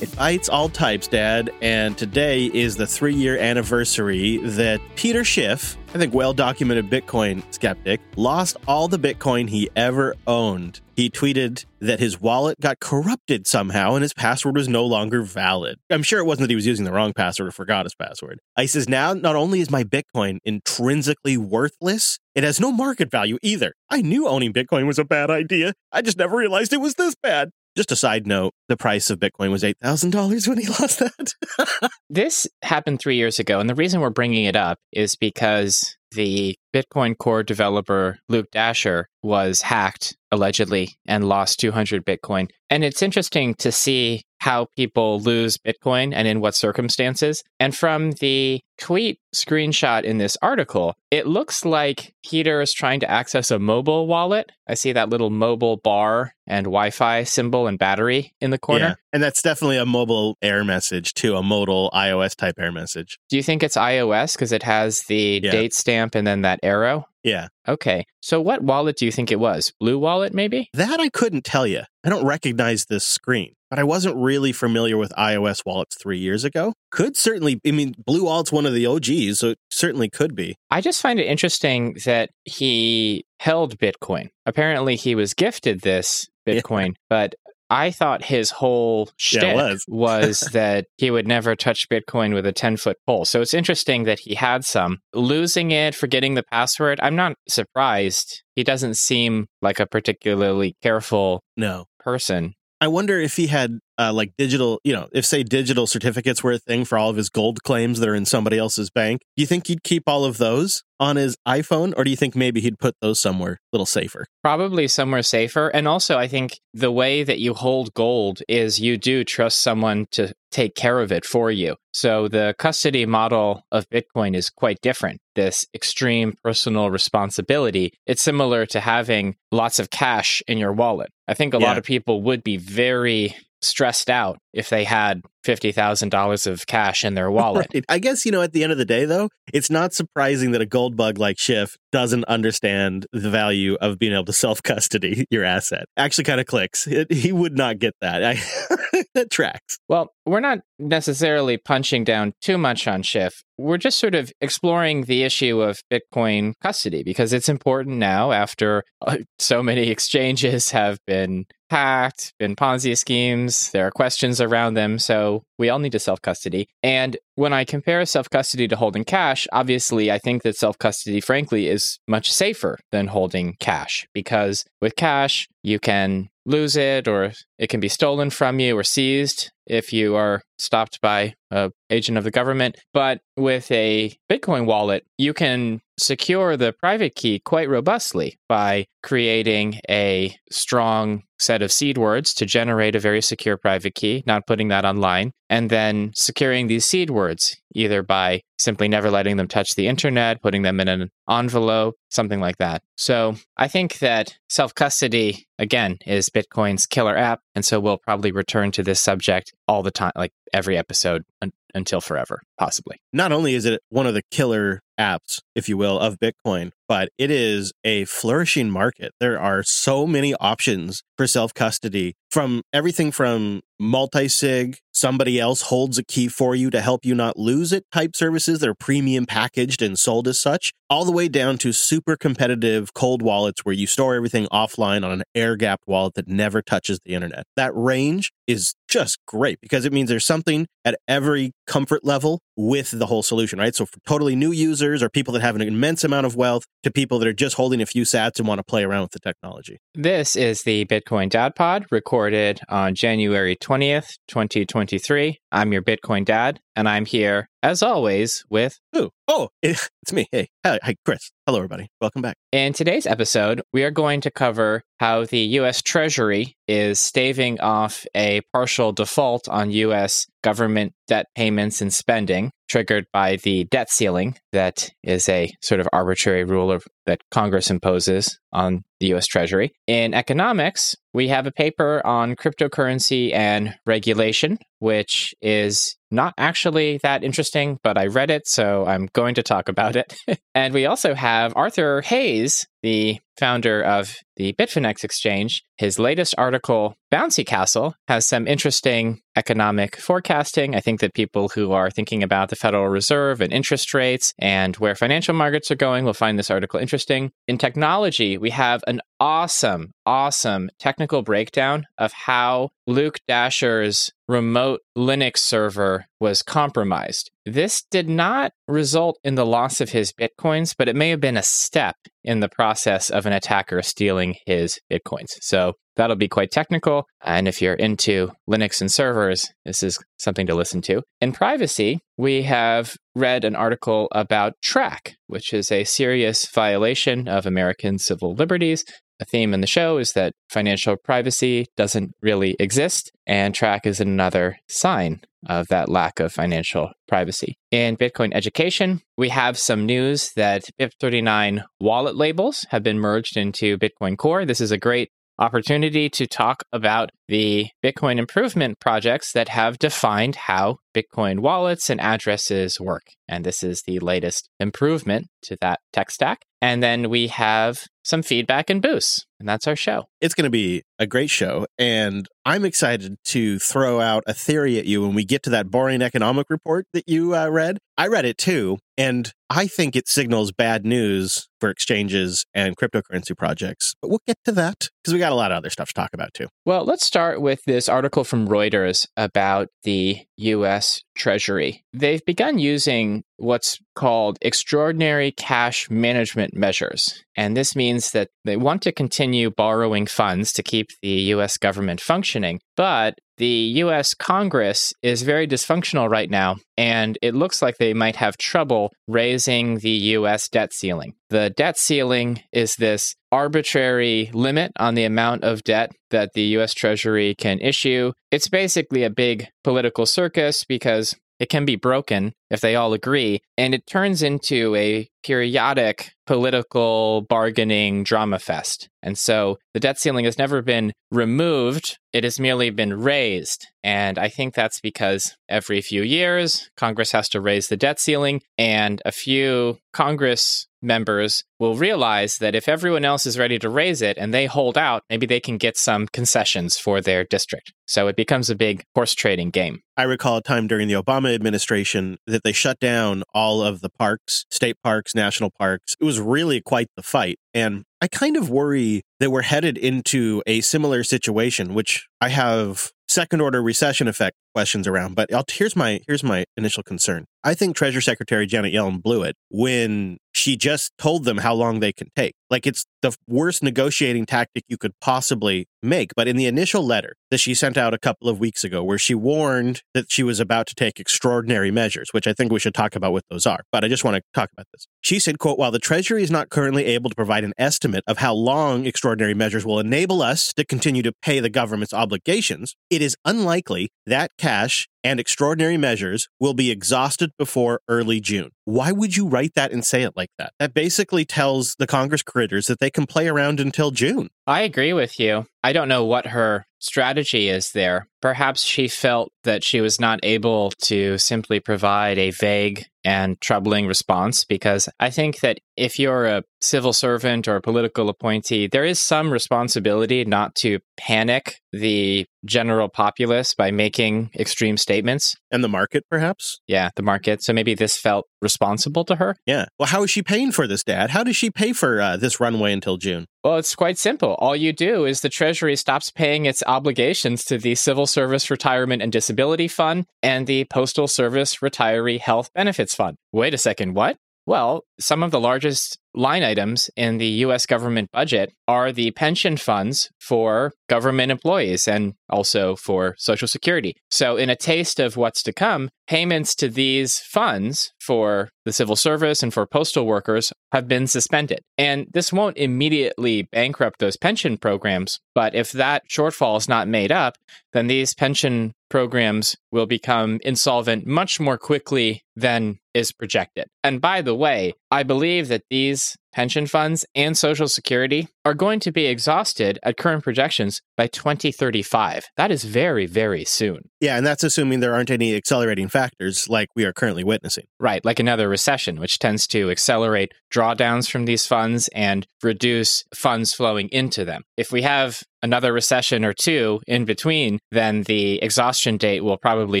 It bites all types, Dad, and today is the three year anniversary that Peter Schiff, I think well documented Bitcoin skeptic, lost all the Bitcoin he ever owned. He tweeted that his wallet got corrupted somehow and his password was no longer valid. I'm sure it wasn't that he was using the wrong password or forgot his password. He says, Now, not only is my Bitcoin intrinsically worthless, it has no market value either. I knew owning Bitcoin was a bad idea. I just never realized it was this bad. Just a side note, the price of Bitcoin was $8,000 when he lost that. this happened three years ago. And the reason we're bringing it up is because the Bitcoin core developer Luke Dashjr was hacked allegedly and lost 200 Bitcoin. And it's interesting to see how people lose Bitcoin and in what circumstances. And from the tweet screenshot in this article, it looks like Peter is trying to access a mobile wallet. I see that little mobile bar and Wi Fi symbol and battery in the corner. Yeah, and that's definitely a mobile error message too, a modal iOS type error message. Do you think it's iOS because it has the yeah. date stamp and then that arrow? Yeah. Okay. So what wallet do you think it was? Blue Wallet, maybe? That I couldn't tell you. I don't recognize this screen, but I wasn't really familiar with iOS wallets three years ago. Could certainly, I mean, Blue Wallet's one of the OGs, so it certainly could be. I just find it interesting that he held Bitcoin. Apparently, he was gifted this Bitcoin, yeah. but I thought his whole shtick yeah, was, was that he would never touch Bitcoin with a 10 foot pole. So it's interesting that he had some. Losing it, forgetting the password, I'm not surprised. He doesn't seem like a particularly careful no. person. I wonder if he had uh, like digital, you know, if say digital certificates were a thing for all of his gold claims that are in somebody else's bank. Do you think he'd keep all of those on his iPhone, or do you think maybe he'd put those somewhere a little safer? Probably somewhere safer. And also, I think the way that you hold gold is you do trust someone to take care of it for you. So the custody model of Bitcoin is quite different. This extreme personal responsibility. It's similar to having lots of cash in your wallet. I think a yeah. lot of people would be very stressed out if they had $50,000 of cash in their wallet. Right. I guess, you know, at the end of the day, though, it's not surprising that a gold bug like Schiff doesn't understand the value of being able to self custody your asset. Actually, kind of clicks. It, he would not get that. I, that tracks. Well, we're not necessarily punching down too much on Schiff. We're just sort of exploring the issue of Bitcoin custody because it's important now after uh, so many exchanges have been hacked, been Ponzi schemes. There are questions around them. So we all need to self custody. And when I compare self custody to holding cash, obviously I think that self custody, frankly, is much safer than holding cash because with cash, you can lose it or it can be stolen from you or seized if you are stopped by a agent of the government but with a bitcoin wallet you can secure the private key quite robustly by creating a strong set of seed words to generate a very secure private key, not putting that online, and then securing these seed words either by simply never letting them touch the internet, putting them in an envelope, something like that. So I think that self custody, again, is Bitcoin's killer app. And so we'll probably return to this subject all the time, like every episode un- until forever, possibly. Not only is it one of the killer apps, if you will, of Bitcoin, but it is a flourishing market. There are so many options for self custody from everything from multi sig, somebody else holds a key for you to help you not lose it type services that are premium packaged and sold as such, all the way down to super competitive cold wallets where you store everything offline on an air gapped wallet that never touches the internet. That range is just great because it means there's something at every comfort level with the whole solution, right? So for totally new users or people that have an immense amount of wealth to people that are just holding a few sats and want to play around with the technology. This is the Bitcoin Dad Pod recorded on January 20th, 2023. I'm your Bitcoin dad, and I'm here, as always, with who? Oh, it's me. Hey, hi, hi, Chris. Hello, everybody. Welcome back. In today's episode, we are going to cover how the U.S. Treasury is staving off a partial default on U.S. government debt payments and spending triggered by the debt ceiling that is a sort of arbitrary rule of, that Congress imposes on the US Treasury. In economics, we have a paper on cryptocurrency and regulation, which is not actually that interesting, but I read it, so I'm going to talk about it. and we also have Arthur Hayes the founder of the Bitfinex exchange, his latest article, Bouncy Castle, has some interesting economic forecasting. I think that people who are thinking about the Federal Reserve and interest rates and where financial markets are going we'll find this article interesting. In technology, we have an awesome, awesome technical breakdown of how Luke Dashjr's remote Linux server was compromised. This did not result in the loss of his bitcoins, but it may have been a step in the process of an attacker stealing his bitcoins. So that'll be quite technical. And if you're into Linux and servers, this is something to listen to. In privacy, we have read an article about TRAC, which is a serious violation of American civil liberties a theme in the show is that financial privacy doesn't really exist, and TRAC is another sign of that lack of financial privacy. In Bitcoin education, we have some news that BIP329 wallet labels have been merged into Bitcoin Core. This is a great opportunity to talk about the Bitcoin improvement projects that have defined how Bitcoin wallets and addresses work. And this is the latest improvement to that tech stack. And then we have some feedback and boosts. And that's our show. It's going to be a great show. And I'm excited to throw out a theory at you when we get to that boring economic report that you uh, read. I read it too. And I think it signals bad news for exchanges and cryptocurrency projects. But we'll get to that because we got a lot of other stuff to talk about too. Well, let's start with this article from Reuters about the US Treasury. They've begun using what's called extraordinary cash management measures. And this means that they want to continue borrowing funds to keep the US government functioning, but the US Congress is very dysfunctional right now, and it looks like they might have trouble raising the US debt ceiling. The debt ceiling is this arbitrary limit on the amount of debt that the US Treasury can issue. It's basically a big political circus because it can be broken if they all agree, and it turns into a periodic political bargaining drama fest. And so the debt ceiling has never been removed, it has merely been raised. And I think that's because every few years, Congress has to raise the debt ceiling, and a few Congress members will realize that if everyone else is ready to raise it and they hold out, maybe they can get some concessions for their district. So it becomes a big horse trading game. I recall a time during the Obama administration that they shut down all of the parks, state parks, national parks. It was really quite the fight. And I kind of worry that we're headed into a similar situation, which I have second order recession effect questions around. But I'll, here's my here's my initial concern. I think Treasury Secretary Janet Yellen blew it when she just told them how long they can take. Like it's the worst negotiating tactic you could possibly make. But in the initial letter that she sent out a couple of weeks ago, where she warned that she was about to take extraordinary measures, which I think we should talk about what those are. But I just want to talk about this. She said, quote, while the Treasury is not currently able to provide an estimate of how long extraordinary measures will enable us to continue to pay the government's obligations, it is unlikely that cash and extraordinary measures will be exhausted before early June. Why would you write that and say it like that? That basically tells the Congress critters that they can play around until June. I agree with you. I don't know what her strategy is there. Perhaps she felt that she was not able to simply provide a vague and troubling response because I think that if you're a civil servant or a political appointee, there is some responsibility not to panic the general populace by making extreme statements. Statements and the market, perhaps? Yeah, the market. So maybe this felt responsible to her. Yeah. Well, how is she paying for this, Dad? How does she pay for uh, this runway until June? Well, it's quite simple. All you do is the Treasury stops paying its obligations to the Civil Service Retirement and Disability Fund and the Postal Service Retiree Health Benefits Fund. Wait a second, what? Well, some of the largest line items in the US government budget are the pension funds for government employees and also for Social Security. So, in a taste of what's to come, payments to these funds for the civil service and for postal workers have been suspended. And this won't immediately bankrupt those pension programs, but if that shortfall is not made up, then these pension programs will become insolvent much more quickly than is projected. And by the way, I believe that these pension funds and Social Security are going to be exhausted at current projections by 2035. That is very, very soon. Yeah, and that's assuming there aren't any accelerating factors like we are currently witnessing. Right, like another recession, which tends to accelerate drawdowns from these funds and reduce funds flowing into them. If we have another recession or two in between, then the exhaustion date will probably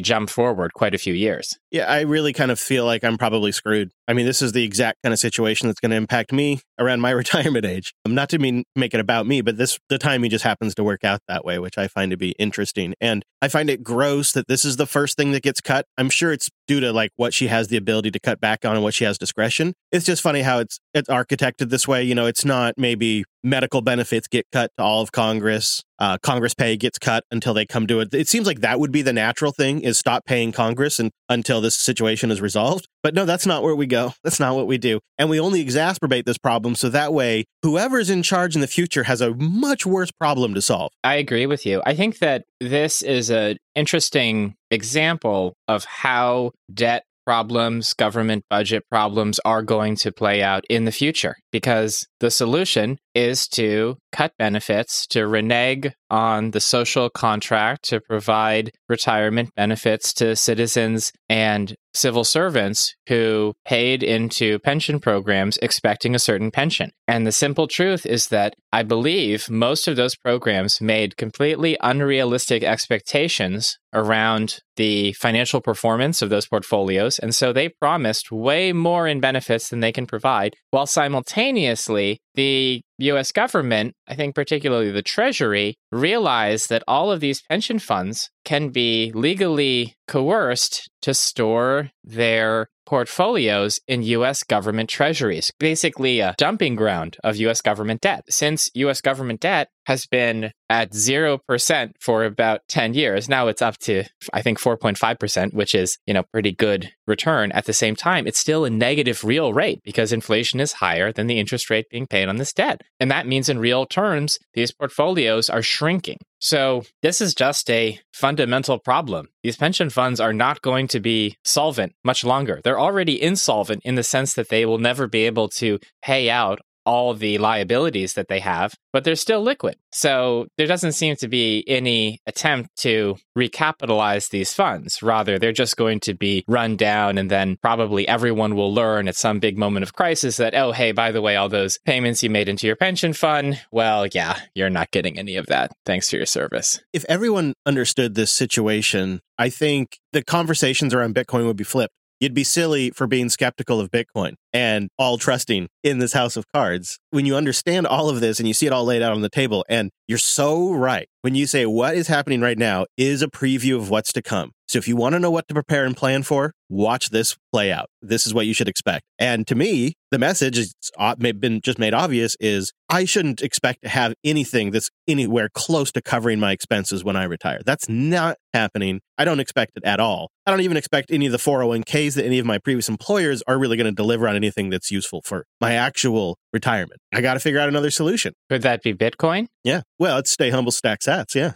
jump forward quite a few years. Yeah, I really kind of feel like I'm probably screwed. I mean, this is the exact kind of situation that's going to impact me around my retirement age. I'm Not to mean make it about me, but this the timing just happens to work out that way, which I find to be interesting. And I find it gross that this is the first thing that gets cut. I'm sure it's due to like what she has the ability to cut back on and what she has discretion. It's just funny how it's it's architected this way. You know, it's not maybe medical benefits get cut to all of Congress. Uh, Congress pay gets cut until they come to it. It seems like that would be the natural thing is stop paying Congress and until this situation is resolved. But no, that's not where we go. That's not what we do. And we only exacerbate this problem so that way whoever's in charge in the future has a much worse problem to solve. I agree with you. I think that this is an interesting example of how debt problems, government budget problems are going to play out in the future because the solution is to cut benefits, to renege on the social contract, to provide retirement benefits to citizens and civil servants who paid into pension programs expecting a certain pension. And the simple truth is that I believe most of those programs made completely unrealistic expectations around the financial performance of those portfolios. And so they promised way more in benefits than they can provide, while simultaneously the US government, I think particularly the Treasury, realized that all of these pension funds can be legally coerced to store their portfolios in US government treasuries, basically a dumping ground of US government debt. Since US government debt has been at 0% for about 10 years, now it's up to I think 4.5%, which is, you know, pretty good return. At the same time, it's still a negative real rate because inflation is higher than the interest rate being paid on this debt. And that means in real terms, these portfolios are shrinking. So, this is just a fundamental problem. These pension funds are not going to be solvent much longer. They're already insolvent in the sense that they will never be able to pay out all the liabilities that they have, but they're still liquid. So there doesn't seem to be any attempt to recapitalize these funds. Rather, they're just going to be run down, and then probably everyone will learn at some big moment of crisis that, oh, hey, by the way, all those payments you made into your pension fund, well, yeah, you're not getting any of that. Thanks for your service. If everyone understood this situation, I think the conversations around Bitcoin would be flipped. You'd be silly for being skeptical of Bitcoin and all trusting in this house of cards. When you understand all of this and you see it all laid out on the table, and you're so right when you say what is happening right now is a preview of what's to come. So if you want to know what to prepare and plan for, watch this play out. This is what you should expect. And to me, the message is uh, been just made obvious is I shouldn't expect to have anything that's anywhere close to covering my expenses when I retire. That's not happening. I don't expect it at all. I don't even expect any of the 401ks that any of my previous employers are really going to deliver on anything that's useful for my actual retirement. I got to figure out another solution. Could that be Bitcoin? Yeah. Well, it's stay humble, stack sats. Yeah.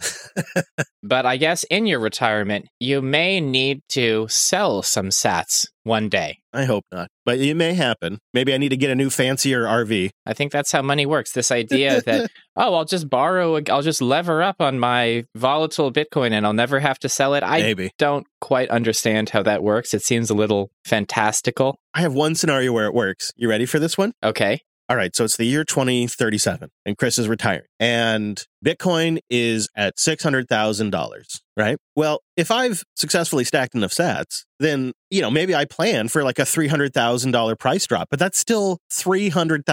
but I guess in your retirement, you may need to sell some sats one day. I hope not, but it may happen. Maybe I need to get a new fancier RV. I think that's how money works. This idea that, oh, I'll just borrow, I'll just lever up on my volatile Bitcoin and I'll never have to sell it. I Maybe. don't quite understand how that works. It seems a little fantastical. I have one scenario where it works. You ready for this one? Okay. All right, so it's the year 2037 and Chris is retiring and Bitcoin is at $600,000, right? Well, if I've successfully stacked enough sats, then, you know, maybe I plan for like a $300,000 price drop, but that's still $300,000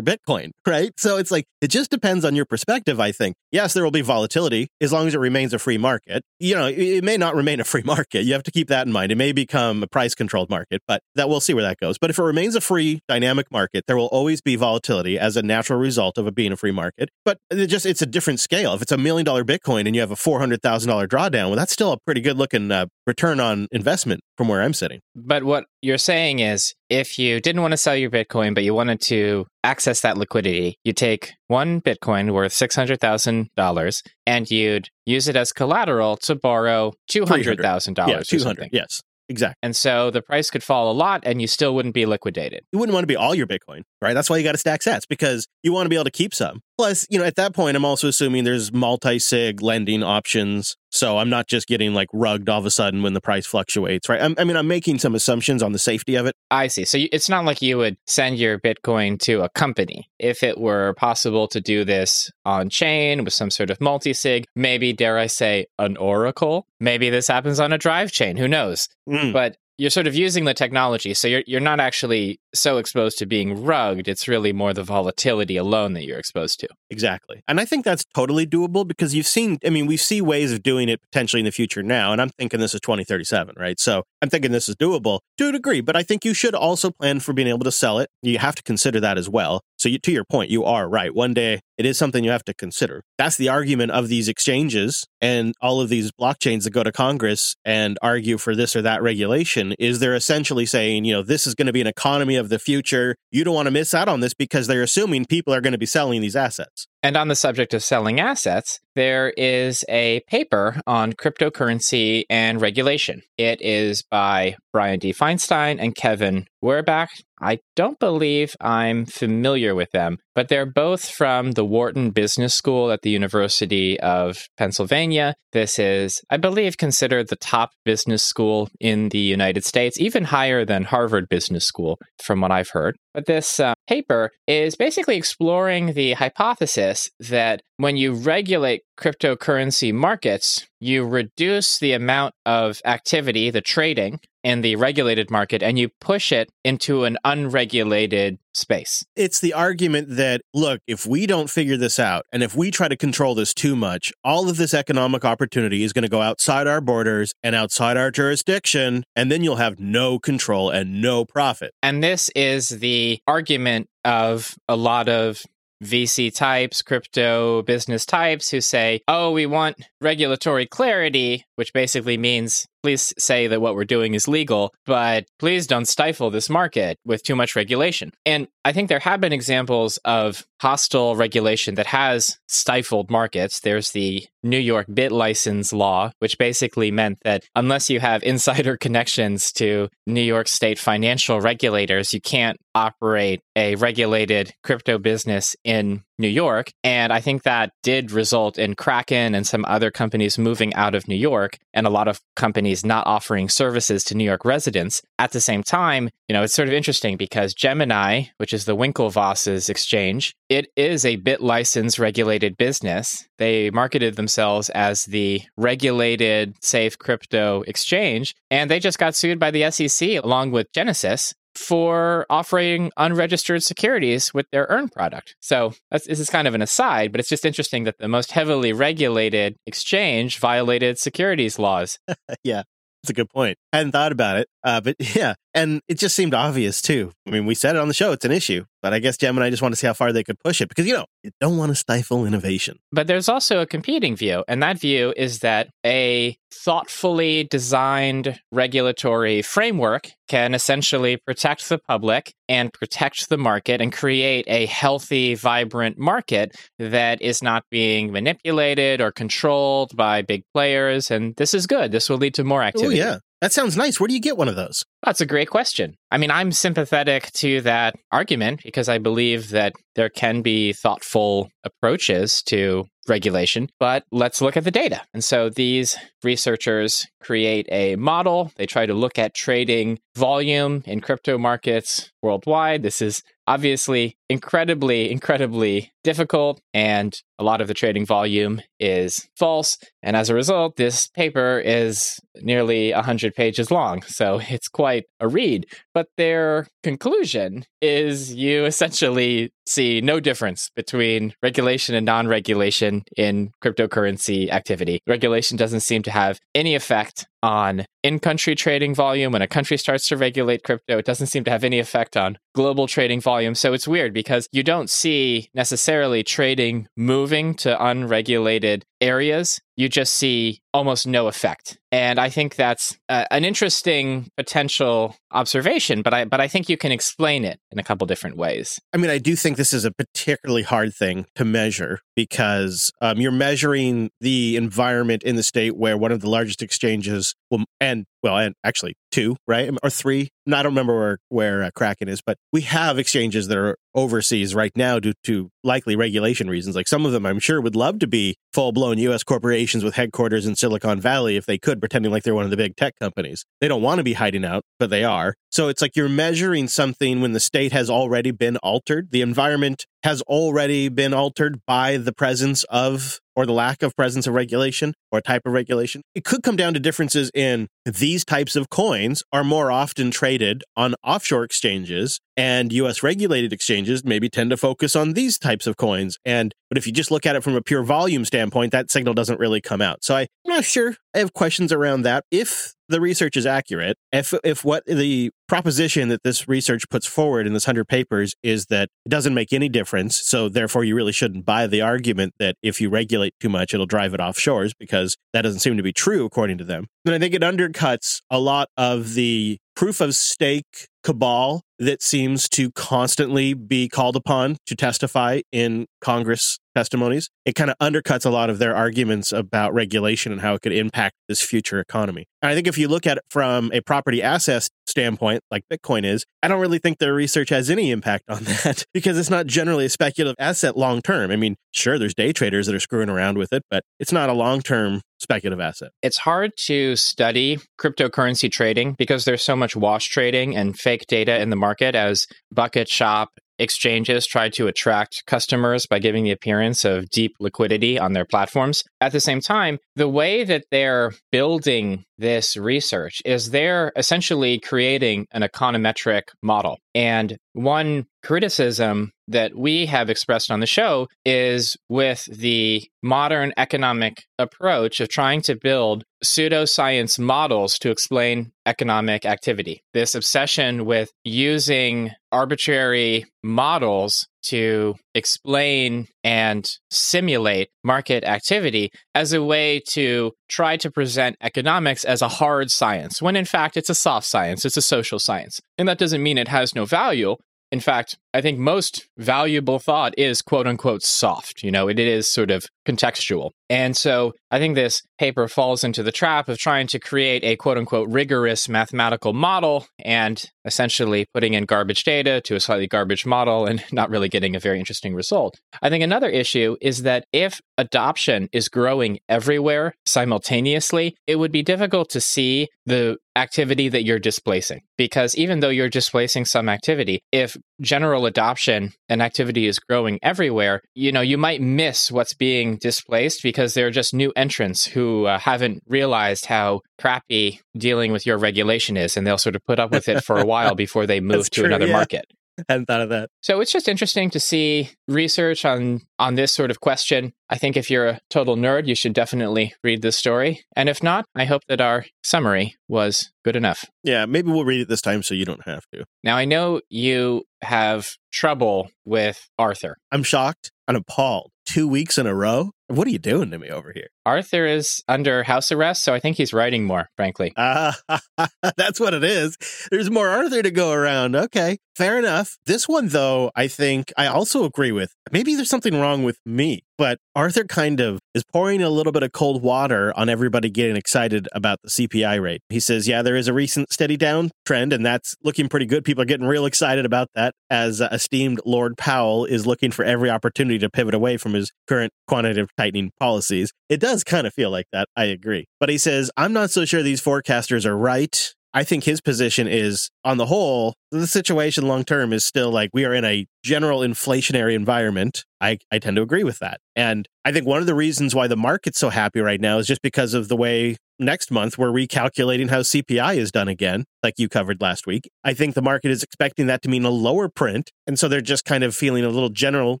Bitcoin, right? So it's like, it just depends on your perspective, I think. Yes, there will be volatility as long as it remains a free market. You know, it may not remain a free market. You have to keep that in mind. It may become a price controlled market, but that we'll see where that goes. But if it remains a free dynamic market, there will always be volatility as a natural result of it being a free market. But it just, it's a different scale. If it's a million dollar Bitcoin and you have a $400,000 drawdown, well, that's still a pretty good looking uh, return on investment from where I'm sitting. But what you're saying is if you didn't want to sell your Bitcoin, but you wanted to access that liquidity, you take one Bitcoin worth $600,000 and you'd use it as collateral to borrow $200,000 yeah, 200 Yes. Exactly. And so the price could fall a lot and you still wouldn't be liquidated. You wouldn't want to be all your Bitcoin, right? That's why you got to stack sets because you want to be able to keep some. Plus, you know, at that point, I'm also assuming there's multi sig lending options. So I'm not just getting like rugged all of a sudden when the price fluctuates, right? I'm, i mean, I'm making some assumptions on the safety of it. I see. So it's not like you would send your Bitcoin to a company. If it were possible to do this on chain with some sort of multi sig, maybe, dare I say, an oracle, maybe this happens on a drive chain. Who knows? Mm. But you're sort of using the technology so you're you're not actually so exposed to being rugged it's really more the volatility alone that you're exposed to. Exactly and i think that's totally doable because you've seen i mean we see ways of doing it potentially in the future now and i'm thinking this is 2037 right? So i'm thinking this is doable to a degree but i think you should also plan for being able to sell it. You have to consider that as well so you, to your point you are right one day it is something you have to consider that's the argument of these exchanges and all of these blockchains that go to congress and argue for this or that regulation is they're essentially saying, you know, this is going to be an economy of the future. You don't want to miss out on this because they're assuming people are going to be selling these assets. And on the subject of selling assets, there is a paper on cryptocurrency and regulation. It is by Brian D. Feinstein and Kevin Werbach. I don't believe I'm familiar with them, but they're both from the Wharton Business School at the University of Pennsylvania. This is, I believe, considered the top business school in the United States, even higher than Harvard Business School, from what I've heard. But this uh, paper is basically exploring the hypothesis that when you regulate cryptocurrency markets, you reduce the amount of activity, the trading, in the regulated market and you push it into an unregulated space. It's the argument that, look, if we don't figure this out and if we try to control this too much, all of this economic opportunity is going to go outside our borders and outside our jurisdiction, and then you'll have no control and no profit. And this is the argument of a lot of VC types, crypto business types who say, oh, we want regulatory clarity, which basically means please say that what we're doing is legal, but please don't stifle this market with too much regulation. And I think there have been examples of hostile regulation that has stifled markets. There's the New York bit license law, which basically meant that unless you have insider connections to New York state financial regulators, you can't operate a regulated crypto business in New York. And I think that did result in Kraken and some other companies moving out of New York and a lot of companies not offering services to New York residents. At the same time, you know, it's sort of interesting because Gemini, which is the Winklevoss's exchange, it is a bit license regulated business. They marketed themselves as the regulated safe crypto exchange, and they just got sued by the SEC along with Genesis for offering unregistered securities with their earn product. So this is kind of an aside, but it's just interesting that the most heavily regulated exchange violated securities laws. yeah. That's a good point. I hadn't thought about it. Uh, but yeah, and it just seemed obvious too. I mean, we said it on the show, it's an issue, but I guess Gemini just want to see how far they could push it because, you know, you don't want to stifle innovation. But there's also a competing view, and that view is that a thoughtfully designed regulatory framework can essentially protect the public and protect the market and create a healthy, vibrant market that is not being manipulated or controlled by big players. And this is good. This will lead to more oh, activity. Oh, yeah. That sounds nice. Where do you get one of those? That's a great question. I mean, I'm sympathetic to that argument because I believe that there can be thoughtful approaches to regulation, but let's look at the data. And so these researchers create a model. They try to look at trading volume in crypto markets worldwide. This is obviously incredibly, incredibly difficult, and a lot of the trading volume is false. And as a result, this paper is nearly 100 pages long. So it's quite a read. But their conclusion is you essentially see no difference between regulation and non regulation in cryptocurrency activity. Regulation doesn't seem to have any effect on in country trading volume. When a country starts to regulate crypto, it doesn't seem to have any effect on global trading volume. So it's weird because you don't see necessarily trading moving to unregulated areas, you just see almost no effect. And I think that's uh, an interesting potential observation, but I but I think you can explain it in a couple different ways. I mean, I do think this is a particularly hard thing to measure because um, you're measuring the environment in the state where one of the largest exchanges will, and well, and actually two, right, or three. No, I don't remember where where uh, Kraken is, but we have exchanges that are overseas right now due to likely regulation reasons. Like some of them, I'm sure, would love to be full blown U.S. corporations with headquarters in Silicon Valley if they could, pretending like they're one of the big tech companies. They don't want to be hiding out, but they are. So it's like you're measuring something when the state has already been altered. The environment has already been altered by the presence of or the lack of presence of regulation or type of regulation. It could come down to differences in these types of coins are more often traded on offshore exchanges and US regulated exchanges maybe tend to focus on these types of coins. And but if you just look at it from a pure volume standpoint, that signal doesn't really come out. So I, I'm not sure. I have questions around that. If the research is accurate, if if what the proposition that this research puts forward in this 100 papers is that it doesn't make any difference, so therefore you really shouldn't buy the argument that if you regulate too much it'll drive it off shores because that doesn't seem to be true according to them. Then I think it undercuts a lot of the proof of stake cabal that seems to constantly be called upon to testify in Congress testimonies. It kind of undercuts a lot of their arguments about regulation and how it could impact this future economy. And I think if you look at it from a property asset standpoint, like Bitcoin is, I don't really think their research has any impact on that because it's not generally a speculative asset long term. I mean, sure, there's day traders that are screwing around with it, but it's not a long term speculative asset. It's hard to study cryptocurrency trading because there's so much wash trading and fake data in the market as Bucket Shop exchanges try to attract customers by giving the appearance of deep liquidity on their platforms. At the same time, the way that they're building this research is they're essentially creating an econometric model. And one criticism that we have expressed on the show is with the modern economic approach of trying to build pseudoscience models to explain economic activity. This obsession with using arbitrary models to explain and simulate market activity as a way to try to present economics as a hard science, when in fact it's a soft science, it's a social science. And that doesn't mean it has no value. In fact, I think most valuable thought is quote unquote soft. You know, it is sort of contextual. And so I think this paper falls into the trap of trying to create a quote unquote rigorous mathematical model and essentially putting in garbage data to a slightly garbage model and not really getting a very interesting result. I think another issue is that if adoption is growing everywhere simultaneously, it would be difficult to see the activity that you're displacing. Because even though you're displacing some activity, if general adoption and activity is growing everywhere, you know, you might miss what's being displaced because there are just new entrants who uh, haven't realized how crappy dealing with your regulation is and they'll sort of put up with it for a while before they move to true, another yeah. market. I hadn't thought of that. So it's just interesting to see research on on this sort of question. I think if you're a total nerd, you should definitely read this story. And if not, I hope that our summary was good enough. Yeah, maybe we'll read it this time so you don't have to. Now I know you have trouble with Arthur. I'm shocked and appalled. Two weeks in a row? What are you doing to me over here? Arthur is under house arrest, so I think he's writing more, frankly. Ah, that's what it is. There's more Arthur to go around. Okay, fair enough. This one, though, I think I also agree with. Maybe there's something wrong with me, but Arthur kind of is pouring a little bit of cold water on everybody getting excited about the CPI rate. He says, yeah, there is a recent steady downtrend, and that's looking pretty good. People are getting real excited about that as uh, esteemed Lord Powell is looking for every opportunity to pivot away from his current quantitative tightening policies. It does kind of feel like that. I agree. But he says, I'm not so sure these forecasters are right. I think his position is, on the whole, the situation long term is still like we are in a general inflationary environment. I, I tend to agree with that. And I think one of the reasons why the market's so happy right now is just because of the way next month we're recalculating how CPI is done again, like you covered last week. I think the market is expecting that to mean a lower print. And so they're just kind of feeling a little general,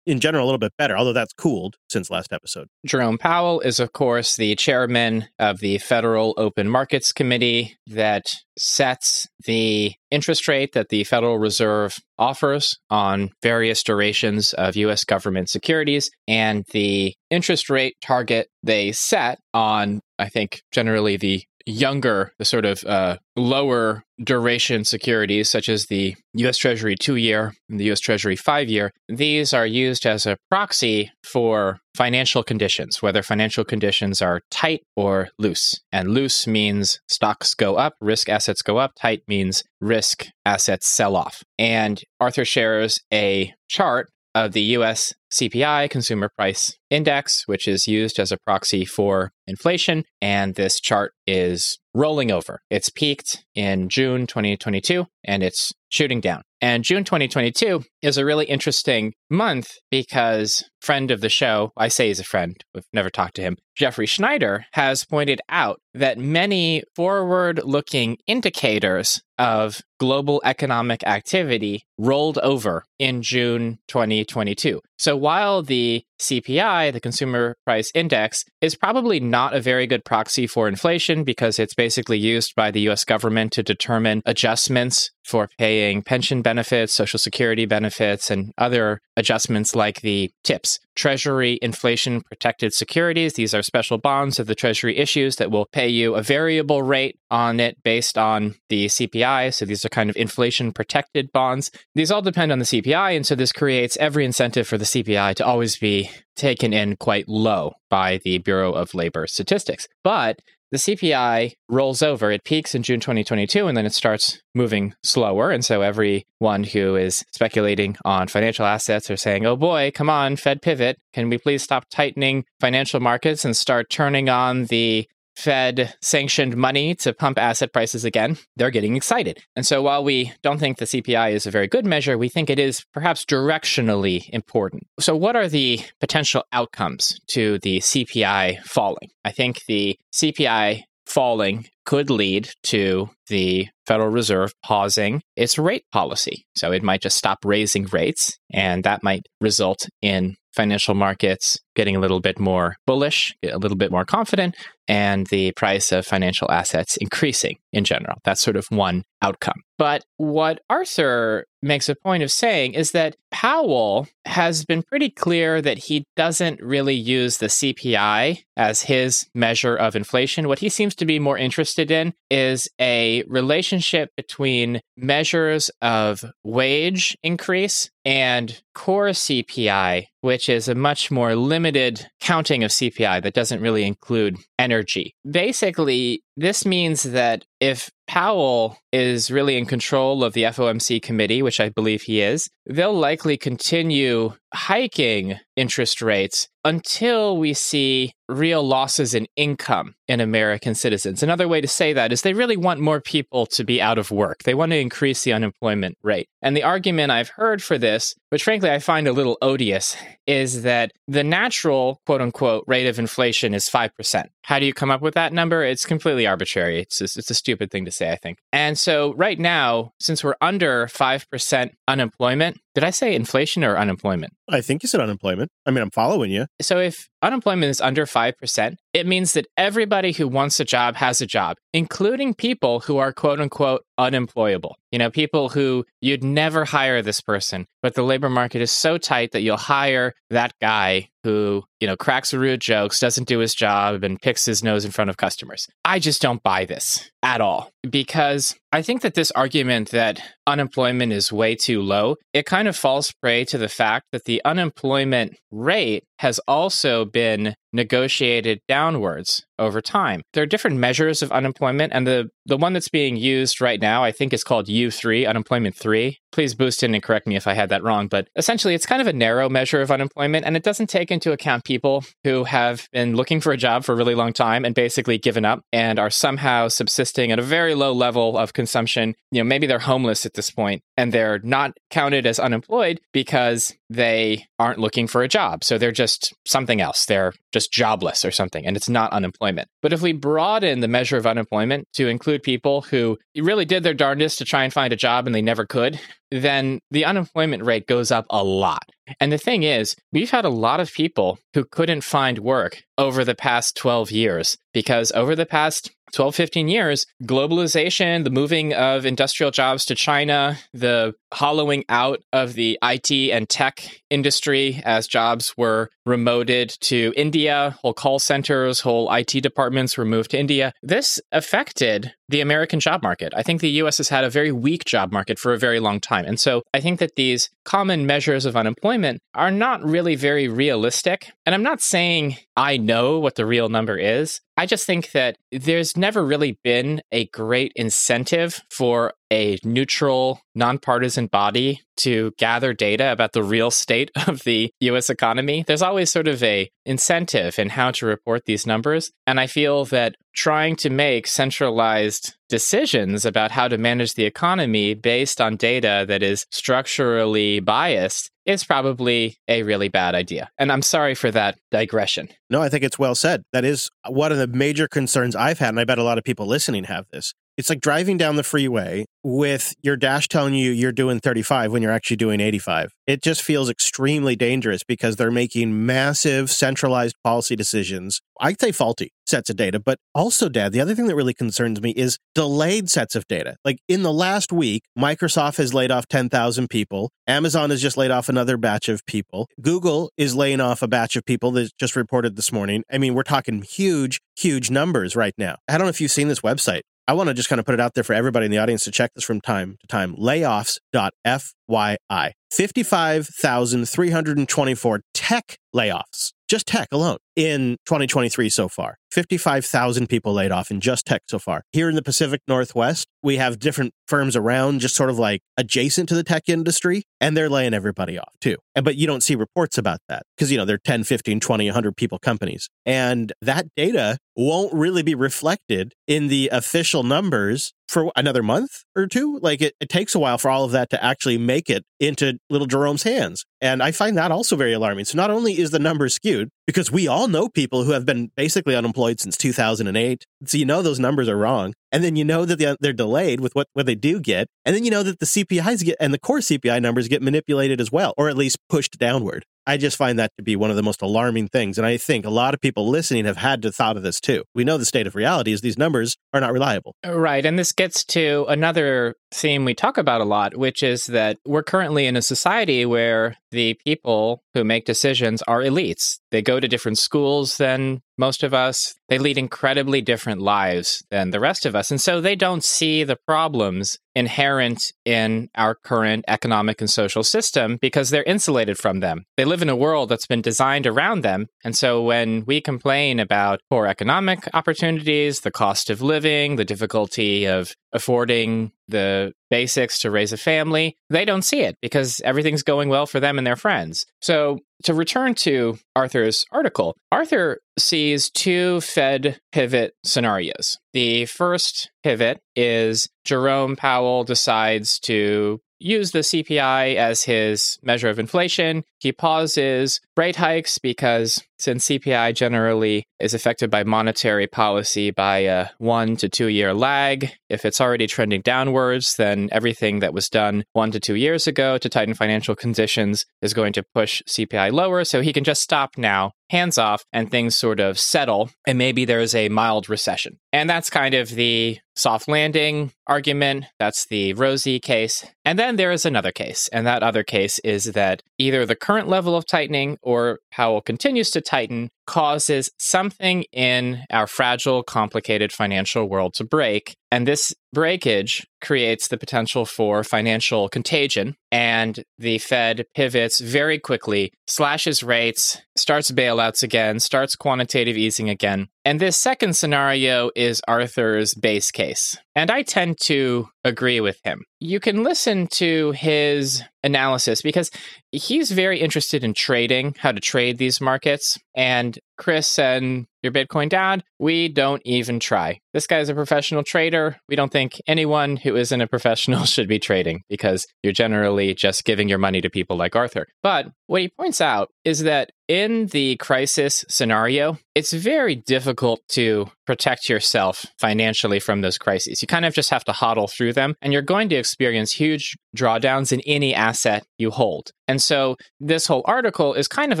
in general, a little bit better, although that's cooled since last episode. Jerome Powell is, of course, the chairman of the Federal Open Markets Committee that sets the interest rate that the Federal Reserve offers on various durations of U.S. government securities and the interest rate target they set on, I think, generally the younger, the sort of uh, lower duration securities, such as the US Treasury two year and the US Treasury five year, these are used as a proxy for financial conditions, whether financial conditions are tight or loose. And loose means stocks go up, risk assets go up, tight means risk assets sell off. And Arthur shares a chart of the US CPI, Consumer Price Index, which is used as a proxy for inflation. And this chart is rolling over. It's peaked in June 2022 and it's shooting down. And June 2022 is a really interesting month because friend of the show, I say he's a friend, we've never talked to him, Jeffrey Snider has pointed out that many forward looking indicators of global economic activity rolled over in June 2022. So while the CPI, the Consumer Price Index, is probably not a very good proxy for inflation because it's basically used by the US government to determine adjustments for paying pension benefits, social security benefits, and other adjustments like the TIPS, Treasury Inflation Protected Securities. These are special bonds that the Treasury issues that will pay you a variable rate on it based on the CPI. So these are kind of inflation protected bonds. These all depend on the CPI. And so this creates every incentive for the CPI to always be taken in quite low by the Bureau of Labor Statistics. But the CPI rolls over. It peaks in June 2022 and then it starts moving slower. And so everyone who is speculating on financial assets are saying, oh boy, come on, Fed pivot. Can we please stop tightening financial markets and start turning on the Fed sanctioned money to pump asset prices again, they're getting excited. And so while we don't think the CPI is a very good measure, we think it is perhaps directionally important. So, what are the potential outcomes to the CPI falling? I think the CPI falling could lead to the Federal Reserve pausing its rate policy. So it might just stop raising rates, and that might result in financial markets getting a little bit more bullish, a little bit more confident, and the price of financial assets increasing in general. That's sort of one outcome. But what Arthur makes a point of saying is that Powell has been pretty clear that he doesn't really use the CPI as his measure of inflation. What he seems to be more interested in is a relationship between measures of wage increase and core CPI, which is a much more limited counting of CPI that doesn't really include energy. Basically, this means that if Powell is really in control of the FOMC committee, which I believe he is, they'll likely continue hiking interest rates until we see real losses in income in American citizens. Another way to say that is they really want more people to be out of work. They want to increase the unemployment rate. And the argument I've heard for this, which frankly I find a little odious, is that the natural quote unquote rate of inflation is 5%. How do you come up with that number? It's completely arbitrary. It's just, it's a stupid thing to say, I think. And so right now, since we're under 5% unemployment, did I say inflation or unemployment? I think you said unemployment. I mean, I'm following you. So if unemployment is under 5%, it means that everybody who wants a job has a job, including people who are quote unquote unemployable. You know, people who you'd never hire this person, but the labor market is so tight that you'll hire that guy who, you know, cracks rude jokes, doesn't do his job, and picks his nose in front of customers. I just don't buy this at all because I think that this argument that unemployment is way too low, it kind of falls prey to the fact that the unemployment rate has also been negotiated downwards over time. There are different measures of unemployment, and the, the one that's being used right now, I think, is called U3, unemployment 3. Please boost in and correct me if I had that wrong, but essentially it's kind of a narrow measure of unemployment, and it doesn't take into account people who have been looking for a job for a really long time and basically given up and are somehow subsisting at a very low level of consumption. You know, maybe they're homeless at this point and they're not counted as unemployed because they aren't looking for a job. So they're just something else. They're just jobless or something, and it's not unemployment. But if we broaden the measure of unemployment to include people who really did their darndest to try and find a job and they never could, then the unemployment rate goes up a lot. And the thing is, we've had a lot of people who couldn't find work over the past 12 years because over the past 12, 15 years, globalization, the moving of industrial jobs to China, the hollowing out of the IT and tech industry as jobs were remoted to India, whole call centers, whole IT departments were moved to India. This affected the American job market. I think the US has had a very weak job market for a very long time. And so I think that these common measures of unemployment are not really very realistic. And I'm not saying I know what the real number is. I just think that there's never really been a great incentive for a neutral, nonpartisan body to gather data about the real state of the US economy. There's always sort of a incentive in how to report these numbers, and I feel that trying to make centralized decisions about how to manage the economy based on data that is structurally biased is probably a really bad idea. And I'm sorry for that digression. No, I think it's well said. That is uh, one of the major concerns I've had, and I bet a lot of people listening have this. It's like driving down the freeway with your dash telling you you're doing 35 when you're actually doing 85. It just feels extremely dangerous because they're making massive centralized policy decisions. I'd say faulty sets of data, but also, Dad, the other thing that really concerns me is delayed sets of data. Like in the last week, Microsoft has laid off 10,000 people. Amazon has just laid off another batch of people. Google is laying off a batch of people that just reported this morning. I mean, we're talking huge, huge numbers right now. I don't know if you've seen this website. I want to just kind of put it out there for everybody in the audience to check this from time to time. Layoffs.fyi. 55,324 tech layoffs, just tech alone in 2023 so far. 55,000 people laid off in just tech so far. Here in the Pacific Northwest, we have different firms around just sort of like adjacent to the tech industry, and they're laying everybody off too. And, but you don't see reports about that because, you know, they're 10, 15, 20, 100 people companies. And that data won't really be reflected in the official numbers for another month or two. Like it, it takes a while for all of that to actually make it into little Jerome's hands. And I find that also very alarming. So not only is the number skewed, because we all know people who have been basically unemployed since 2008. So you know those numbers are wrong. And then you know that they're delayed with what, what they do get. And then you know that the CPIs get and the core CPI numbers get manipulated as well, or at least pushed downward. I just find that to be one of the most alarming things. And I think a lot of people listening have had to thought of this too. We know the state of reality is these numbers are not reliable. Uh, right. And this gets to another theme we talk about a lot, which is that we're currently in a society where the people who make decisions are elites. They go to different schools than most of us. They lead incredibly different lives than the rest of us. And so they don't see the problems inherent in our current economic and social system because they're insulated from them. They live in a world that's been designed around them. And so when we complain about poor economic opportunities, the cost of living, the difficulty of affording the basics to raise a family, they don't see it because everything's going well for them and their friends. So, to return to Arthur's article, Arthur sees two Fed pivot scenarios. The first pivot is Jerome Powell decides to use the CPI as his measure of inflation. He pauses rate hikes because since CPI generally is affected by monetary policy by a one to two year lag, if it's already trending downwards, then everything that was done one to two years ago to tighten financial conditions is going to push CPI lower. So he can just stop now, hands off, and things sort of settle. And maybe there's a mild recession. And that's kind of the soft landing argument. That's the rosy case. And then there is another case. And that other case is that either the current level of tightening or how Powell continues to tighten causes something in our fragile, complicated financial world to break. And this breakage creates the potential for financial contagion. And the Fed pivots very quickly, slashes rates, starts bailouts again, starts quantitative easing again. And this second scenario is Arthur's base case. And I tend to agree with him. You can listen to his analysis because he's very interested in trading, how to trade these markets. And Chris and your Bitcoin down, we don't even try. This guy's a professional trader. We don't think anyone who isn't a professional should be trading because you're generally just giving your money to people like Arthur. But what he points out is that in the crisis scenario, it's very difficult to protect yourself financially from those crises. You kind of just have to hodl through them, and you're going to experience huge drawdowns in any asset you hold. And so, this whole article is kind of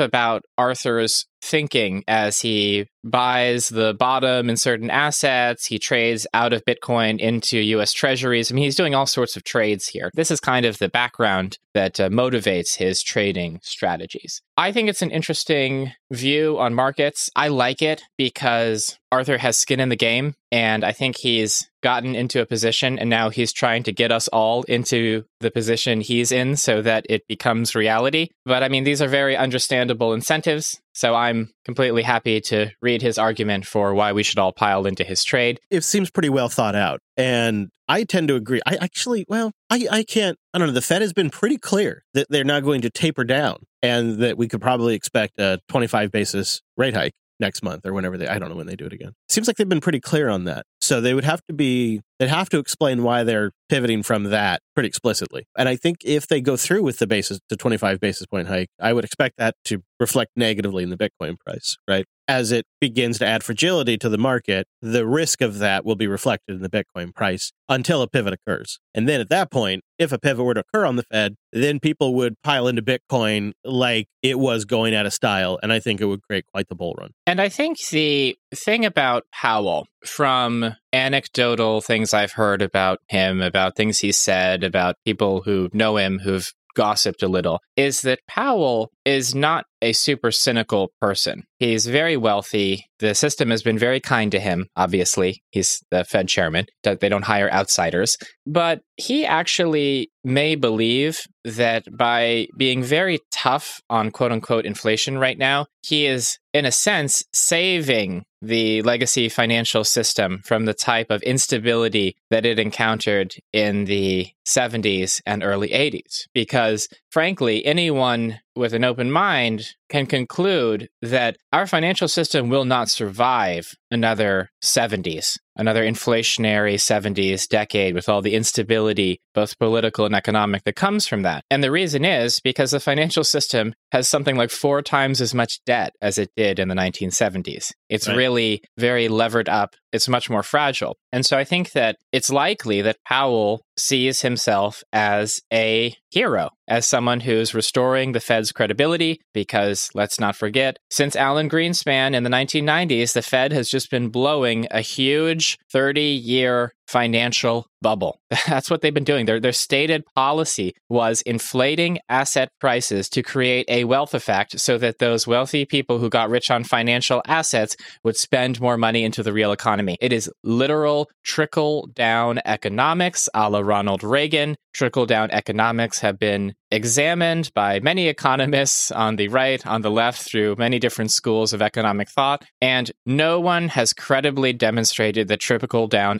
about Arthur's thinking as he buys the bottom in certain assets. He trades out of Bitcoin into US treasuries. I mean, he's doing all sorts of trades here. This is kind of the background that uh, motivates his trading strategies. I think it's an interesting view on markets. I like it because Arthur has skin in the game, and I think he's gotten into a position and now he's trying to get us all into the position he's in so that it becomes reality. But I mean, these are very understandable incentives. So I'm completely happy to read his argument for why we should all pile into his trade. It seems pretty well thought out. And I tend to agree. I actually, well, I, I can't, I don't know. The Fed has been pretty clear that they're not going to taper down and that we could probably expect a 25 basis rate hike next month or whenever they I don't know when they do it again. Seems like they've been pretty clear on that. So they would have to be they'd have to explain why they're pivoting from that pretty explicitly. And I think if they go through with the basis the 25 basis point hike, I would expect that to reflect negatively in the Bitcoin price, right? As it begins to add fragility to the market, the risk of that will be reflected in the Bitcoin price until a pivot occurs. And then at that point, if a pivot were to occur on the Fed, then people would pile into Bitcoin like it was going out of style. And I think it would create quite the bull run. And I think the thing about Powell, from anecdotal things I've heard about him, about things he said, about people who know him who've gossiped a little, is that Powell is not a super cynical person. He's very wealthy. The system has been very kind to him, obviously. He's the Fed chairman. They don't hire outsiders. But he actually may believe that by being very tough on quote unquote inflation right now, he is, in a sense, saving the legacy financial system from the type of instability that it encountered in the 70s and early 80s. Because, frankly, anyone with an open mind can conclude that our financial system will not survive another 70s, another inflationary 70s decade with all the instability, both political and economic, that comes from that. And the reason is because the financial system has something like four times as much debt as it did in the 1970s. It's right. really very levered up, it's much more fragile. And so I think that it's likely that Powell sees himself as a hero, as someone who's restoring the Fed's credibility, because let's not forget, since Alan Greenspan in the 1990s, the Fed has just been blowing a huge 30 year financial bubble. That's what they've been doing. Their, their stated policy was inflating asset prices to create a wealth effect so that those wealthy people who got rich on financial assets would spend more money into the real economy. It is literal trickle down economics a la Ronald Reagan. Trickle down economics have been examined by many economists on the right, on the left, through many different schools of economic thought, and no one has credibly demonstrated that trickle down